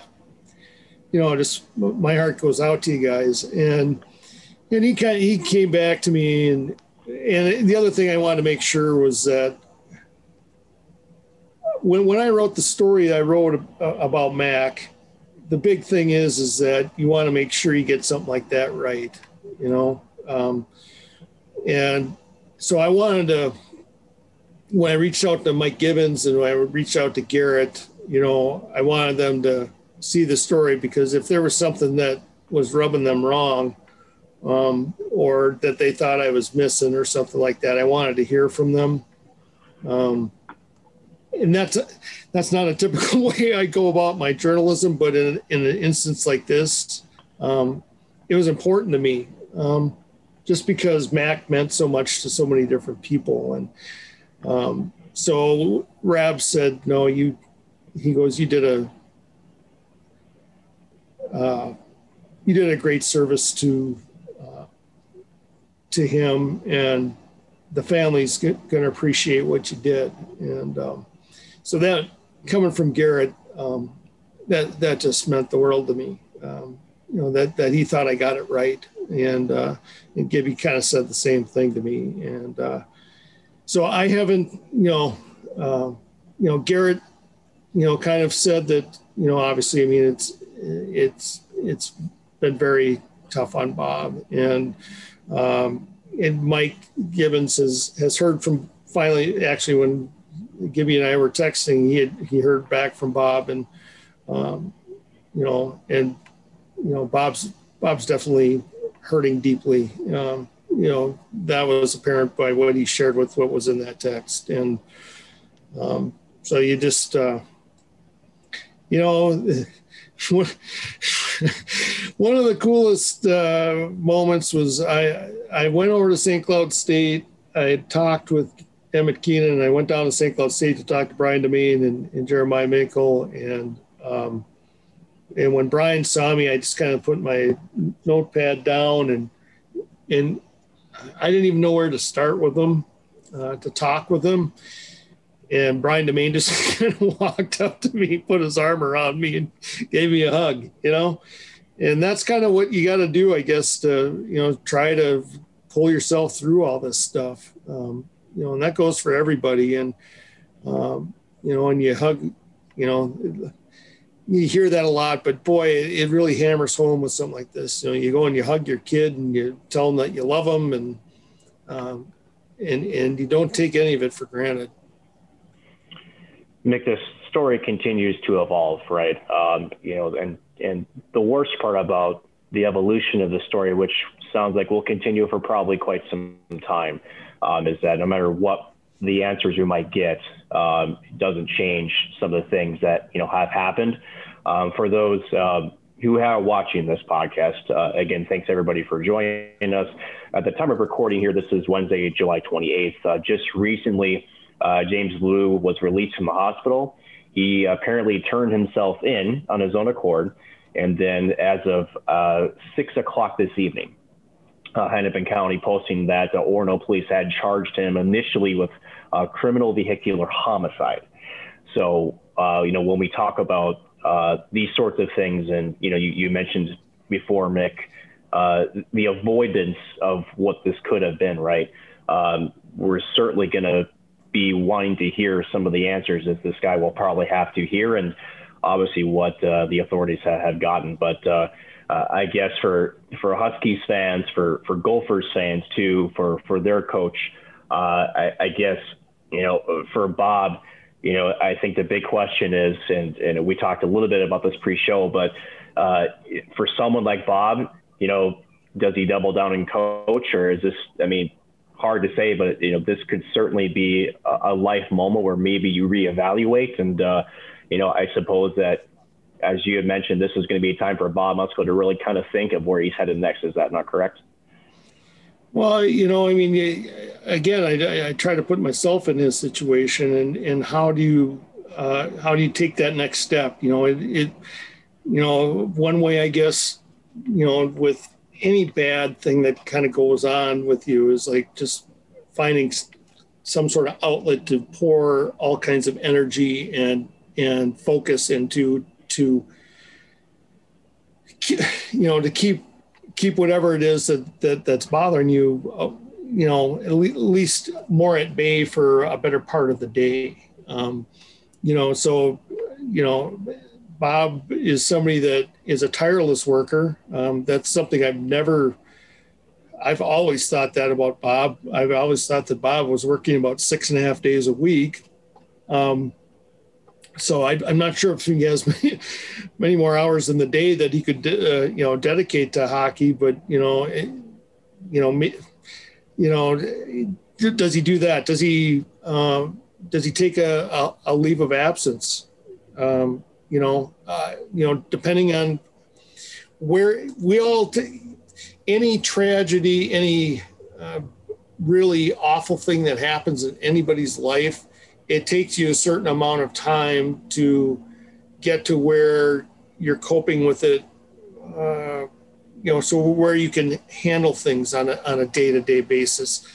you know, just my heart goes out to you guys. And, and he kind of, he came back to me and, and the other thing I wanted to make sure was that when when I wrote the story I wrote about Mack, the big thing is is that you want to make sure you get something like that right, you know. Um, and so I wanted to when I reached out to Mike Gibbons and when I reached out to Garrett, you know, I wanted them to see the story because if there was something that was rubbing them wrong, um, or that they thought I was missing or something like that, I wanted to hear from them. Um, and that's that's not a typical way I go about my journalism, but in, in an instance like this, um, it was important to me, um, just because Mack meant so much to so many different people, and um, so Rab said, "No, you." He goes, "You did a." Uh, you did a great service to uh, to him and the family's going to appreciate what you did and um, so that coming from Garrett, um, that that just meant the world to me. Um, you know that that he thought I got it right, and uh, and Gibby kind of said the same thing to me, and uh, so I haven't, you know, uh, you know, Garrett, you know, kind of said that, you know, obviously, I mean, it's it's it's been very tough on Bob, and um, and Mike Gibbons has has heard from finally actually when Gibby and I were texting, he had he heard back from Bob, and um, you know, and you know, Bob's Bob's definitely hurting deeply. Um, you know, that was apparent by what he shared with what was in that text, and um, so you just, uh, you know, one of the coolest uh, moments was I I went over to St. Cloud State. I talked with Emmett Keenan, and I went down to St. Cloud State to talk to Brian Demain and, and Jeremiah Minkle. And um, and when Brian saw me, I just kind of put my notepad down and and I didn't even know where to start with him uh, to talk with him. And Brian Demain just kind of walked up to me, put his arm around me, and gave me a hug. You know, and that's kind of what you got to do, I guess, to you know try to pull yourself through all this stuff. Um, you know, and that goes for everybody. And, um, you know, and you hug, you know, you hear that a lot, but boy, it, really hammers home with something like this. You know, you go and you hug your kid and you tell them that you love them and, um, and, and you don't take any of it for granted. Nick, this story continues to evolve, right? Um, you know, and, and the worst part about the evolution of the story, which sounds like will continue for probably quite some time, um, is that no matter what the answers we might get, um, doesn't change some of the things that you know have happened. Um, for those um, who are watching this podcast, uh, again, thanks everybody for joining us. At the time of recording here, this is Wednesday, July 28th. Uh, just recently, uh, James Liu was released from the hospital. He apparently turned himself in on his own accord. And then, as of uh, six o'clock this evening, uh, Hennepin County posting that uh, Orono police had charged him initially with uh, criminal vehicular homicide. So, uh, you know, when we talk about uh, these sorts of things, and you know, you, you mentioned before, Mick, uh, the avoidance of what this could have been, right? Um, we're certainly going to be wanting to hear some of the answers that this guy will probably have to hear, and obviously what the authorities have, gotten, but uh, I guess for for Huskies fans, for for Gophers fans too, for for their coach, uh, I, I, guess you know for Bob, you know I think the big question is, and and we talked a little bit about this pre-show, but uh, for someone like Bob, you know, does he double down and coach, or is this? I mean, hard to say, but you know, this could certainly be a, a life moment where maybe you reevaluate, and uh, you know, I suppose that as you had mentioned, this is going to be a time for Bob Motzko to really kind of think of where he's headed next. Is that not correct? Well, you know, I mean, again, I, I try to put myself in his situation, and and how do you uh, how do you take that next step? You know, it, it you know one way I guess you know with any bad thing that kind of goes on with you is like just finding some sort of outlet to pour all kinds of energy and and focus into to you know to keep keep whatever it is that, that that's bothering you uh, you know at, le- at, least more at bay for a better part of the day. Um, you know so you know bob is somebody that is a tireless worker. Um, that's something i've never i've always thought that about bob. I've always thought that bob was working about six and a half days a week. Um, so I, am not sure if he has many, many, more hours in the day that he could, uh, you know, dedicate to hockey. But you know, it, you know, me, you know, does he do that? Does he uh, does he take a, a, a leave of absence? Um, you know, uh, you know, depending on where we all t- any tragedy, any uh, really awful thing that happens in anybody's life it takes you a certain amount of time to get to where you're coping with it uh, you know so where you can handle things on a, on a day-to-day basis.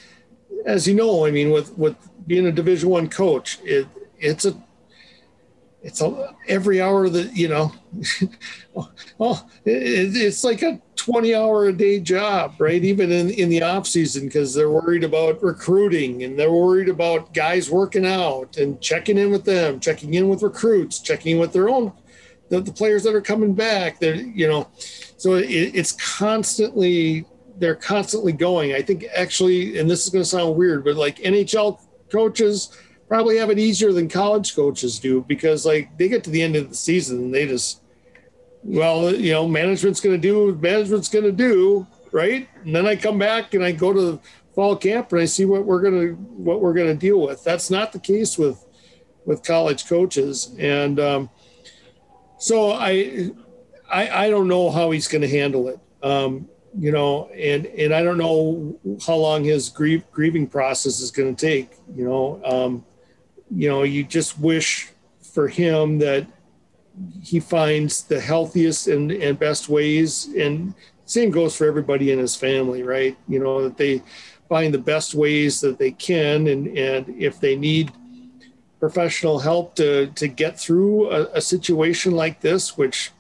As you know i mean with with being a division one coach it it's a it's a, every hour that you know well it, it's like a 20 hour a day job right? Even in, in the off season because they're worried about recruiting and they're worried about guys working out and checking in with them checking in with recruits checking in with their own the, the players that are coming back they're you know so it, it's constantly they're constantly going. I think actually and this is going to sound weird but like nhl coaches probably have it easier than college coaches do because like they get to the end of the season and they just well you know management's going to do management's going to do right? And then i come back and i go to fall camp and i see what we're going to what we're going to deal with. That's not the case with with college coaches. And um, so I, I i don't know how he's going to handle it. Um, you know, and and I don't know how long his grief, grieving process is going to take. You know, um, you know, you just wish for him that he finds the healthiest and, and best ways. And same goes for everybody in his family, right? You know, that they find the best ways that they can. And, and if they need professional help to, to get through a, a situation like this, which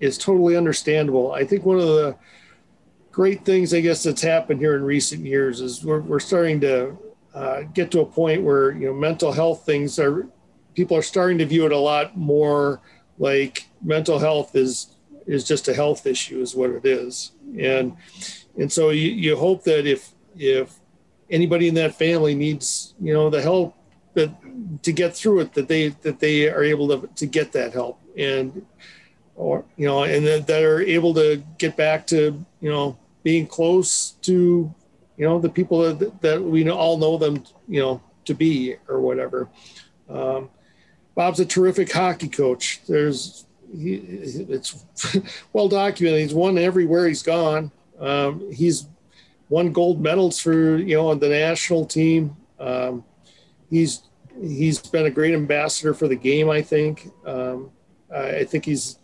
is totally understandable. I think one of the great things, I guess, that's happened here in recent years is we're, we're starting to uh, get to a point where you know mental health things are people are starting to view it a lot more like mental health is is just a health issue is what it is. And and so you, you hope that if if anybody in that family needs you know the help that to get through it that they that they are able to, to get that help. And or you know and that, that are able to get back to you know being close to you know the people that, that we all know them you know to be or whatever. Um, bob's a terrific hockey coach. There's he, it's well documented. He's won everywhere he's gone. Um, he's won gold medals for you know on the national team. Um, he's he's been a great ambassador for the game i think. Um, i think he's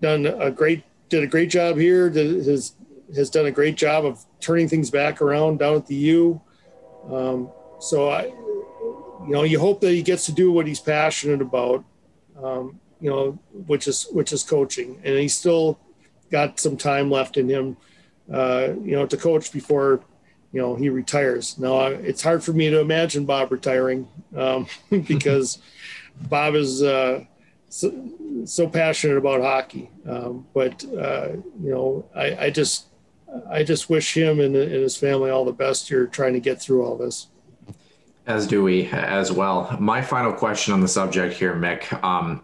done a great did a great job here. Did, has has done a great job of turning things back around down at the U. Um, so I, you know, you hope that he gets to do what he's passionate about, um, you know, which is which is coaching, and he's still got some time left in him, uh, you know, to coach before, you know, he retires. Now it's hard for me to imagine Bob retiring um, because Bob is. Uh, so, so, passionate about hockey, um, but uh, you know, I, I just I just wish him and, and his family all the best here trying to get through all this. As do we as well. My final question on the subject here, Mick. Um,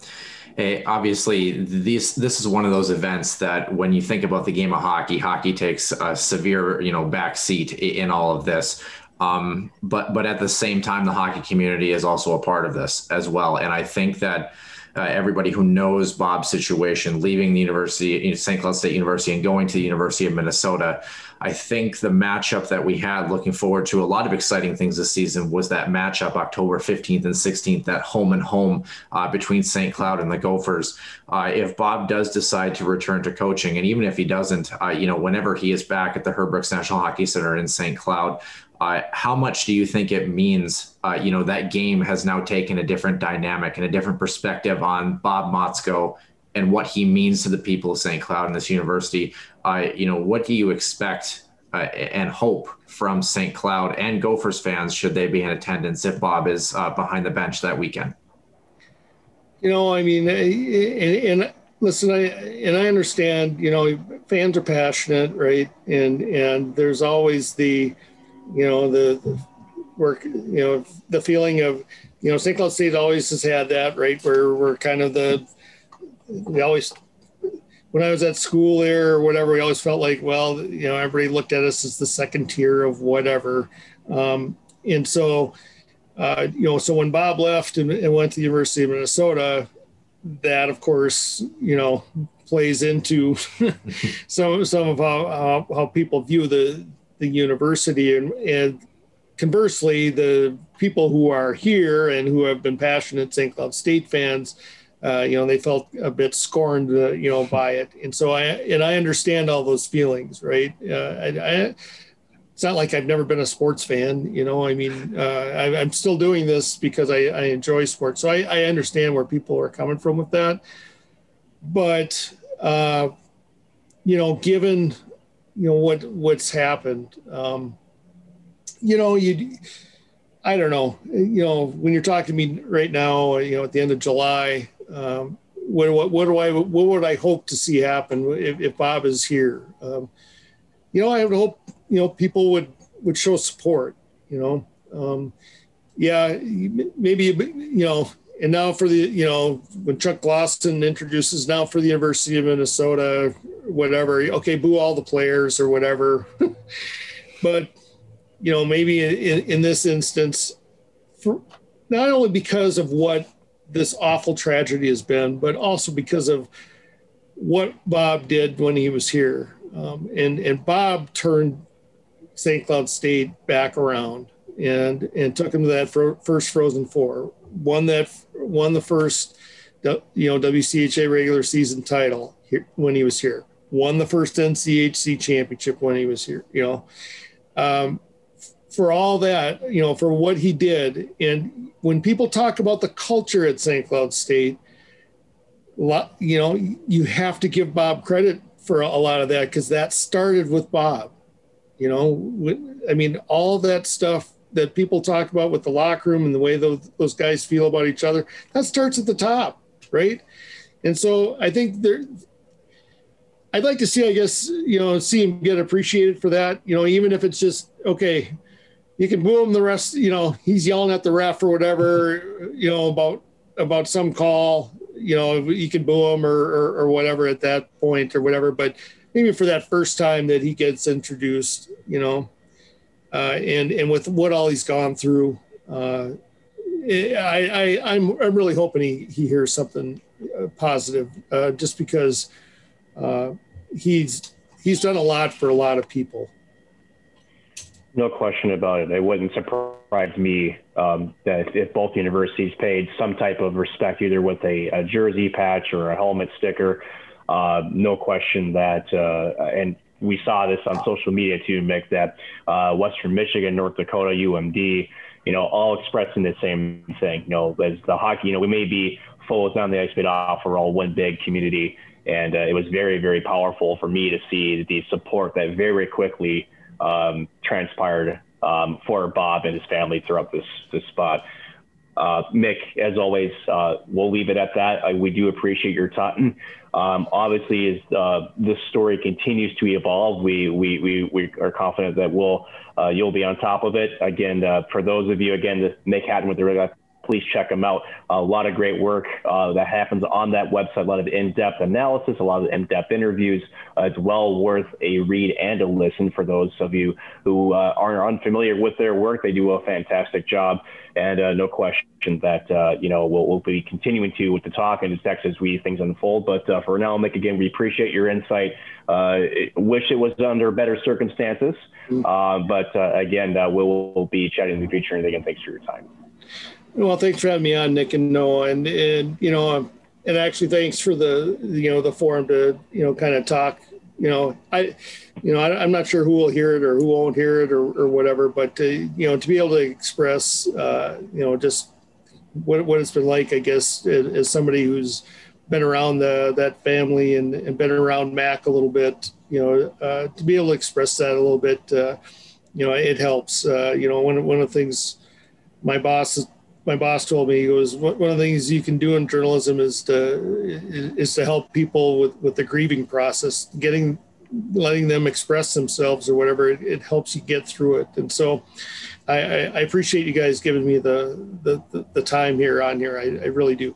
eh, obviously, this this is one of those events that when you think about the game of hockey, hockey takes a severe, you know, back seat in all of this. Um, but but at the same time, the hockey community is also a part of this as well. And I think that uh, everybody who knows Bob's situation, leaving the university, St. Cloud State University, and going to the University of Minnesota. I think the matchup that we had looking forward to a lot of exciting things this season was that matchup October 15th and 16th, that home and home uh, between St. Cloud and the Gophers. Uh, if Bob does decide to return to coaching, and even if he doesn't, uh, you know, whenever he is back at the Herb Brooks National Hockey Center in St. Cloud, uh, how much do you think it means? Uh, you know, that game has now taken a different dynamic and a different perspective on Bob Motzko and what he means to the people of St. Cloud and this university. Uh, you know, what do you expect uh, and hope from St. Cloud and Gophers fans should they be in attendance if Bob is uh, behind the bench that weekend? You know, I mean, and, and listen, I and I understand. You know, fans are passionate, right? And and there's always the you know the, the work you know the feeling of you know St. Cloud State always has had that right where we're kind of the we always when I was at school there or whatever we always felt like well you know everybody looked at us as the second tier of whatever um, and so uh, you know so when Bob left and, and went to the University of Minnesota that of course you know plays into some some of how, how, how people view the the university and, and conversely the people who are here and who have been passionate st cloud state fans uh, you know they felt a bit scorned uh, you know by it and so i and i understand all those feelings right uh, I, I, it's not like I've never been a sports fan. You know, I mean, uh, I, am still doing this because I, I enjoy sports. So I, I, understand where people are coming from with that. But, uh, you know, given, you know, what, what's happened, um, you know, you, I don't know, you know, when you're talking to me right now, you know, at the end of July, um, what, what, what do I, what would I hope to see happen if, if Bob is here? Um, you know, I would hope you know people would would show support. You know, um, yeah, maybe you know. And now for the you know when Chuck Lawson introduces now for the University of Minnesota, whatever. Okay, boo all the players or whatever. but you know maybe in, in this instance, for not only because of what this awful tragedy has been, but also because of what Bob did when he was here. Um, and and Bob turned St. Cloud State back around and and took him to that first Frozen Four. Won that won the first you know WCHA regular season title here, when he was here. Won the first NCHC championship when he was here. You know, um, for all that you know for what he did. And when people talk about the culture at St. Cloud State, you know you have to give Bob credit for a lot of that because that started with Bob you know, I mean, all that stuff that people talk about with the locker room and the way those, those guys feel about each other, that starts at the top, right? And so I think there, I'd like to see, I guess, you know, see him get appreciated for that, you know, even if it's just, okay, you can boo him the rest, you know, he's yelling at the ref or whatever, you know, about, about some call, you know, you can boo him or, or, or whatever at that point or whatever, but maybe for that first time that he gets introduced, you know, uh, and and with what all he's gone through, uh, I, I am I'm, I'm really hoping he he hears something uh, positive, uh, just because uh, he's he's done a lot for a lot of people. No question about it. It wouldn't surprise me um, that if both universities paid some type of respect, either with a, a jersey patch or a helmet sticker, uh, no question that, and we saw this on social media too, Mick, that uh, Western Michigan, North Dakota, UMD, you know, all expressing the same thing. You know, as the hockey, you know, we may be full down the ice, but off, we're all one big community. And uh, it was very, very powerful for me to see the support that very quickly um, transpired um, for Bob and his family throughout this this spot. Uh, Mick, as always, uh, we'll leave it at that. I, we do appreciate your time. Um, obviously, as uh, this story continues to evolve, we, we, we, we are confident that we'll, uh, you'll be on top of it. Again, uh, for those of you, again, Mick Hatten with the Red please check them out. A lot of great work uh, that happens on that website, a lot of in-depth analysis, a lot of in-depth interviews. Uh, it's well worth a read and a listen for those of you who uh, are unfamiliar with their work. They do a fantastic job, and uh, no question that uh, you know we'll, we'll, be continuing to with the talk and the text as we things unfold. But uh, for now, Mick, again, we appreciate your insight. wish it was under better circumstances, mm-hmm. but again, we'll be chatting in the future. And again, thanks for your time. Well, thanks for having me on, Nick and Noah, and and you know, um, and actually thanks for the you know the forum to you know kind of talk. You know, I, you know, I, am not sure who will hear it or who won't hear it or, or whatever, but to, you know, to be able to express, uh, you know, just what what it's been like, I guess, as somebody who's been around the that family and, and been around Mack a little bit, you know, uh, to be able to express that a little bit, uh, you know, it helps. Uh, you know, one one of the things my boss my boss told me he goes one of the things you can do in journalism is to is to help people with with the grieving process getting letting them express themselves or whatever it, it helps you get through it. And so I, I, appreciate you guys giving me the the, the time here on here. I, I really do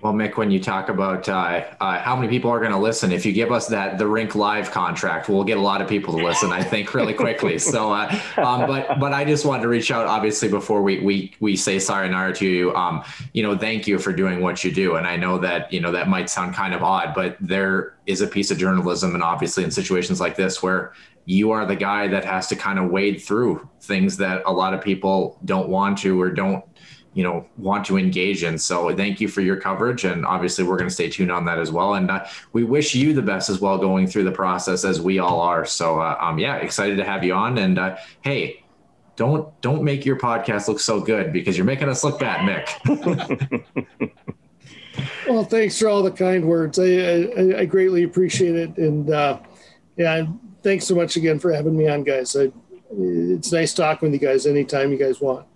well, Mick, when you talk about uh, uh, how many people are going to listen, if you give us that the Rink Live contract, we'll get a lot of people to listen. I think really quickly. So, uh, um, but but I just wanted to reach out, obviously, before we we we say sayonara to you. Um, you know, thank you for doing what you do, and I know that you know that might sound kind of odd, but there is a piece of journalism, and obviously in situations like this where you are the guy that has to kind of wade through things that a lot of people don't want to or don't you know want to engage in. So thank you for your coverage, and obviously we're going to stay tuned on that as well. And uh, we wish you the best as well going through the process as we all are. So uh, um, yeah, excited to have you on. And uh, hey, don't don't make your podcast look so good because you're making us look bad, Mick. well, thanks for all the kind words. I I, I greatly appreciate it, and uh, yeah, thanks so much again for having me on, guys. I, it's nice talking with you guys anytime you guys want.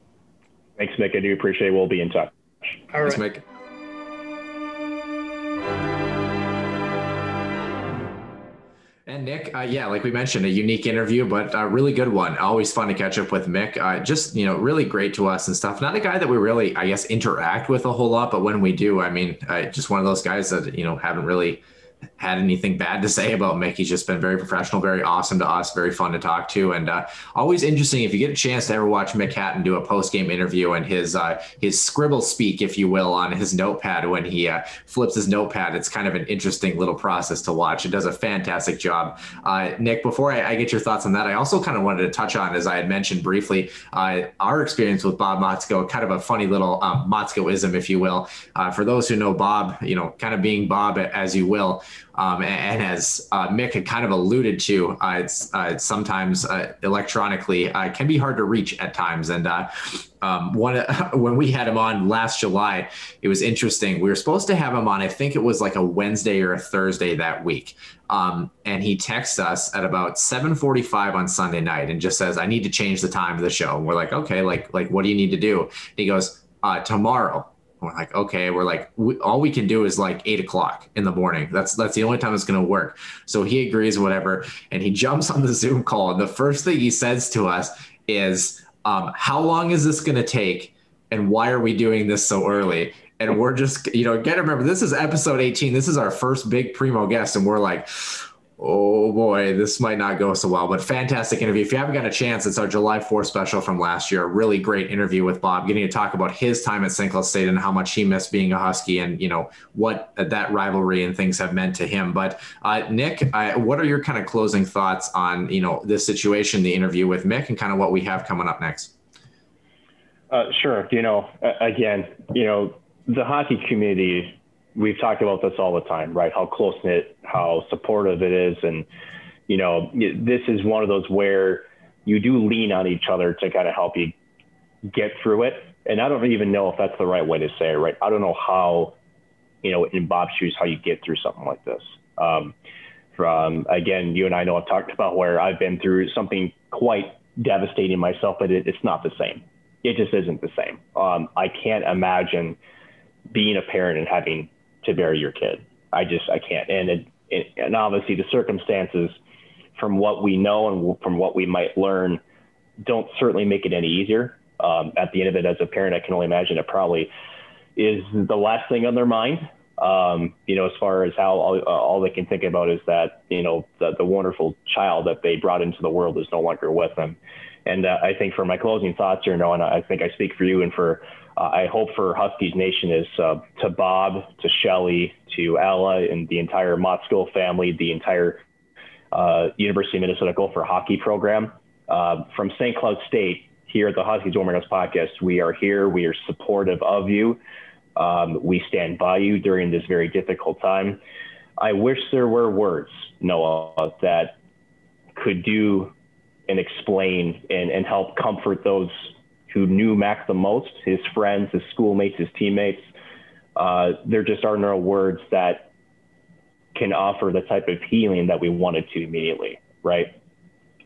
Thanks, Mick. I do appreciate it. We'll be in touch. All right. Thanks, Mick. And Nick, uh, yeah, like we mentioned, a unique interview, but a really good one. Always fun to catch up with Mick. Uh, just you know, really great to us and stuff. Not a guy that we really, I guess, interact with a whole lot, but when we do, I mean, uh, just one of those guys that you know haven't really had anything bad to say about Mick. He's just been very professional, very awesome to us, very fun to talk to, and uh, always interesting. If you get a chance to ever watch Mick Hatten do a post game interview and his uh, his scribble speak, if you will, on his notepad when he uh, flips his notepad, it's kind of an interesting little process to watch. It does a fantastic job. Uh, Nick, before I, I, get your thoughts on that, I also kind of wanted to touch on, as I had mentioned briefly, uh, our experience with Bob Motzko, kind of a funny little um, Motzkoism, if you will. Uh, for those who know Bob, you know, kind of being Bob as you will. Um, and, as uh, Mick had kind of alluded to, uh, it's uh, sometimes uh, electronically uh, can be hard to reach at times. And uh, um, one when we had him on last July, it was interesting. We were supposed to have him on. I think it was like a Wednesday or a Thursday that week. Um, and he texts us at about 7:45 on Sunday night and just says, "I need to change the time of the show." And we're like, "Okay, like like what do you need to do?" And he goes, "Tomorrow." We're like, okay, we're like, we, all we can do is like eight o'clock in the morning. That's that's the only time it's to work. So he agrees, whatever, and he jumps on the Zoom call. And the first thing he says to us is, um, "How long is this to take? And why are we doing this so early?" And we're just, you know, again, remember this is episode 18. This is our first big primo guest, and we're like, oh boy, this might not go so well. But fantastic interview. If you haven't got a chance, it's our July 4th special from last year. A really great interview with Bob, getting to talk about his time at St. Cloud State and how much he missed being a Husky and, you know, what that rivalry and things have meant to him. But uh, Nick, uh, what are your kind of closing thoughts on, you know, this situation, the interview with Mick and kind of what we have coming up next? Uh, sure. You know, again, you know, the hockey community we've talked about this all the time, right? How close knit, how supportive it is, and you know, this is one of those where you do lean on each other to kind of help you get through it. And I don't even know if that's the right way to say it, right? I don't know how, you know, in Bob's shoes, how you get through something like this. Um, from again, you and I know I've talked about where I've been through something quite devastating myself, but it, it's not the same. It just isn't the same. Um, I can't imagine being a parent and having to bury your kid. I just I can't. And it, it, and obviously the circumstances from what we know and from what we might learn don't certainly make it any easier. Um, at the end of it, as a parent, I can only imagine it probably is the last thing on their mind. Um, you know, as far as how all, all, they can think about is that, you know, the, the, wonderful child that they brought into the world is no longer with them. And uh, I think for my closing thoughts here, Noah, and I think I speak for you and for uh, I hope for Huskies Nation is uh, to Bob, to Shelly, to Ella, and the entire Motzko family, the entire uh, University of Minnesota Gopher hockey program. Uh, from St. Cloud State, here at the Huskies Warming podcast, we are here. We are supportive of you. Um, we stand by you during this very difficult time. I wish there were words, Noah, that could do and explain and, and help comfort those who knew Mack the most, his friends, his schoolmates, his teammates. Uh, there just are no words that can offer the type of healing that we wanted to immediately, right?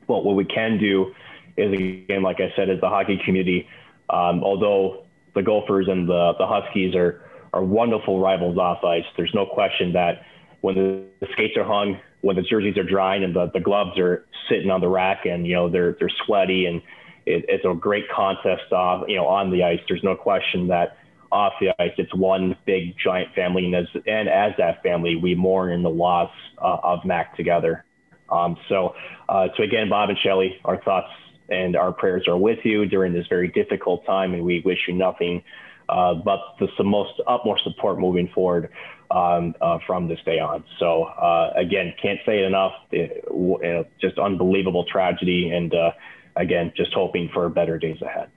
But what we can do is, again, like I said, as the hockey community, um, although the Gophers and the, the Huskies are, are wonderful rivals off ice, there's no question that when the, the skates are hung, when the jerseys are drying and the, the gloves are sitting on the rack and, you know, they're, they're sweaty and it, it's a great contest off, you know, on the ice. There's no question that off the ice, it's one big giant family, and as and as that family, we mourn in the loss uh, of Mack together. Um, so, uh, so again, Bob and Shelly, our thoughts and our prayers are with you during this very difficult time, and we wish you nothing uh, but the, most utmost support moving forward um, uh, from this day on. So uh, again, can't say it enough. It, just unbelievable tragedy, and uh, again, just hoping for better days ahead.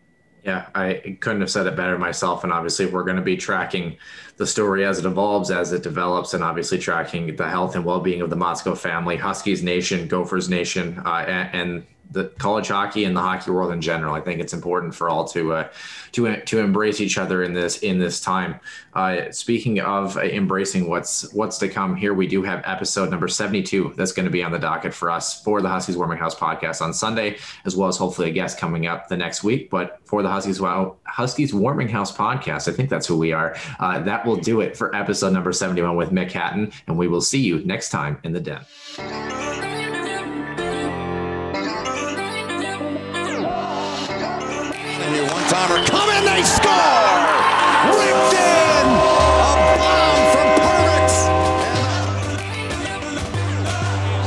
Yeah, I couldn't have said it better myself. And obviously, we're going to be tracking the story as it evolves, as it develops, and obviously tracking the health and well being of the Motzko family, Huskies Nation, Gophers Nation, uh, and, and the college hockey and the hockey world in general. I think it's important for all to uh, to to embrace each other in this in this time. Uh, speaking of embracing what's what's to come, here we do have episode number seventy two that's going to be on the docket for us for the Huskies Warming House podcast on Sunday, as well as hopefully a guest coming up the next week. But for the Huskies well Huskies Warming House podcast, I think that's who we are. Uh, that will do it for episode number seventy one with Mick Hatten, and we will see you next time in the den. Timer coming, they score! Ripped in! A bomb from Perbix!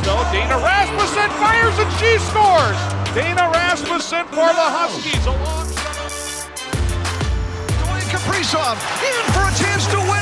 So Dana Rasmussen fires and she scores! Dana Rasmussen for the Huskies alongside. Dwayne Kaprizov in for a chance to win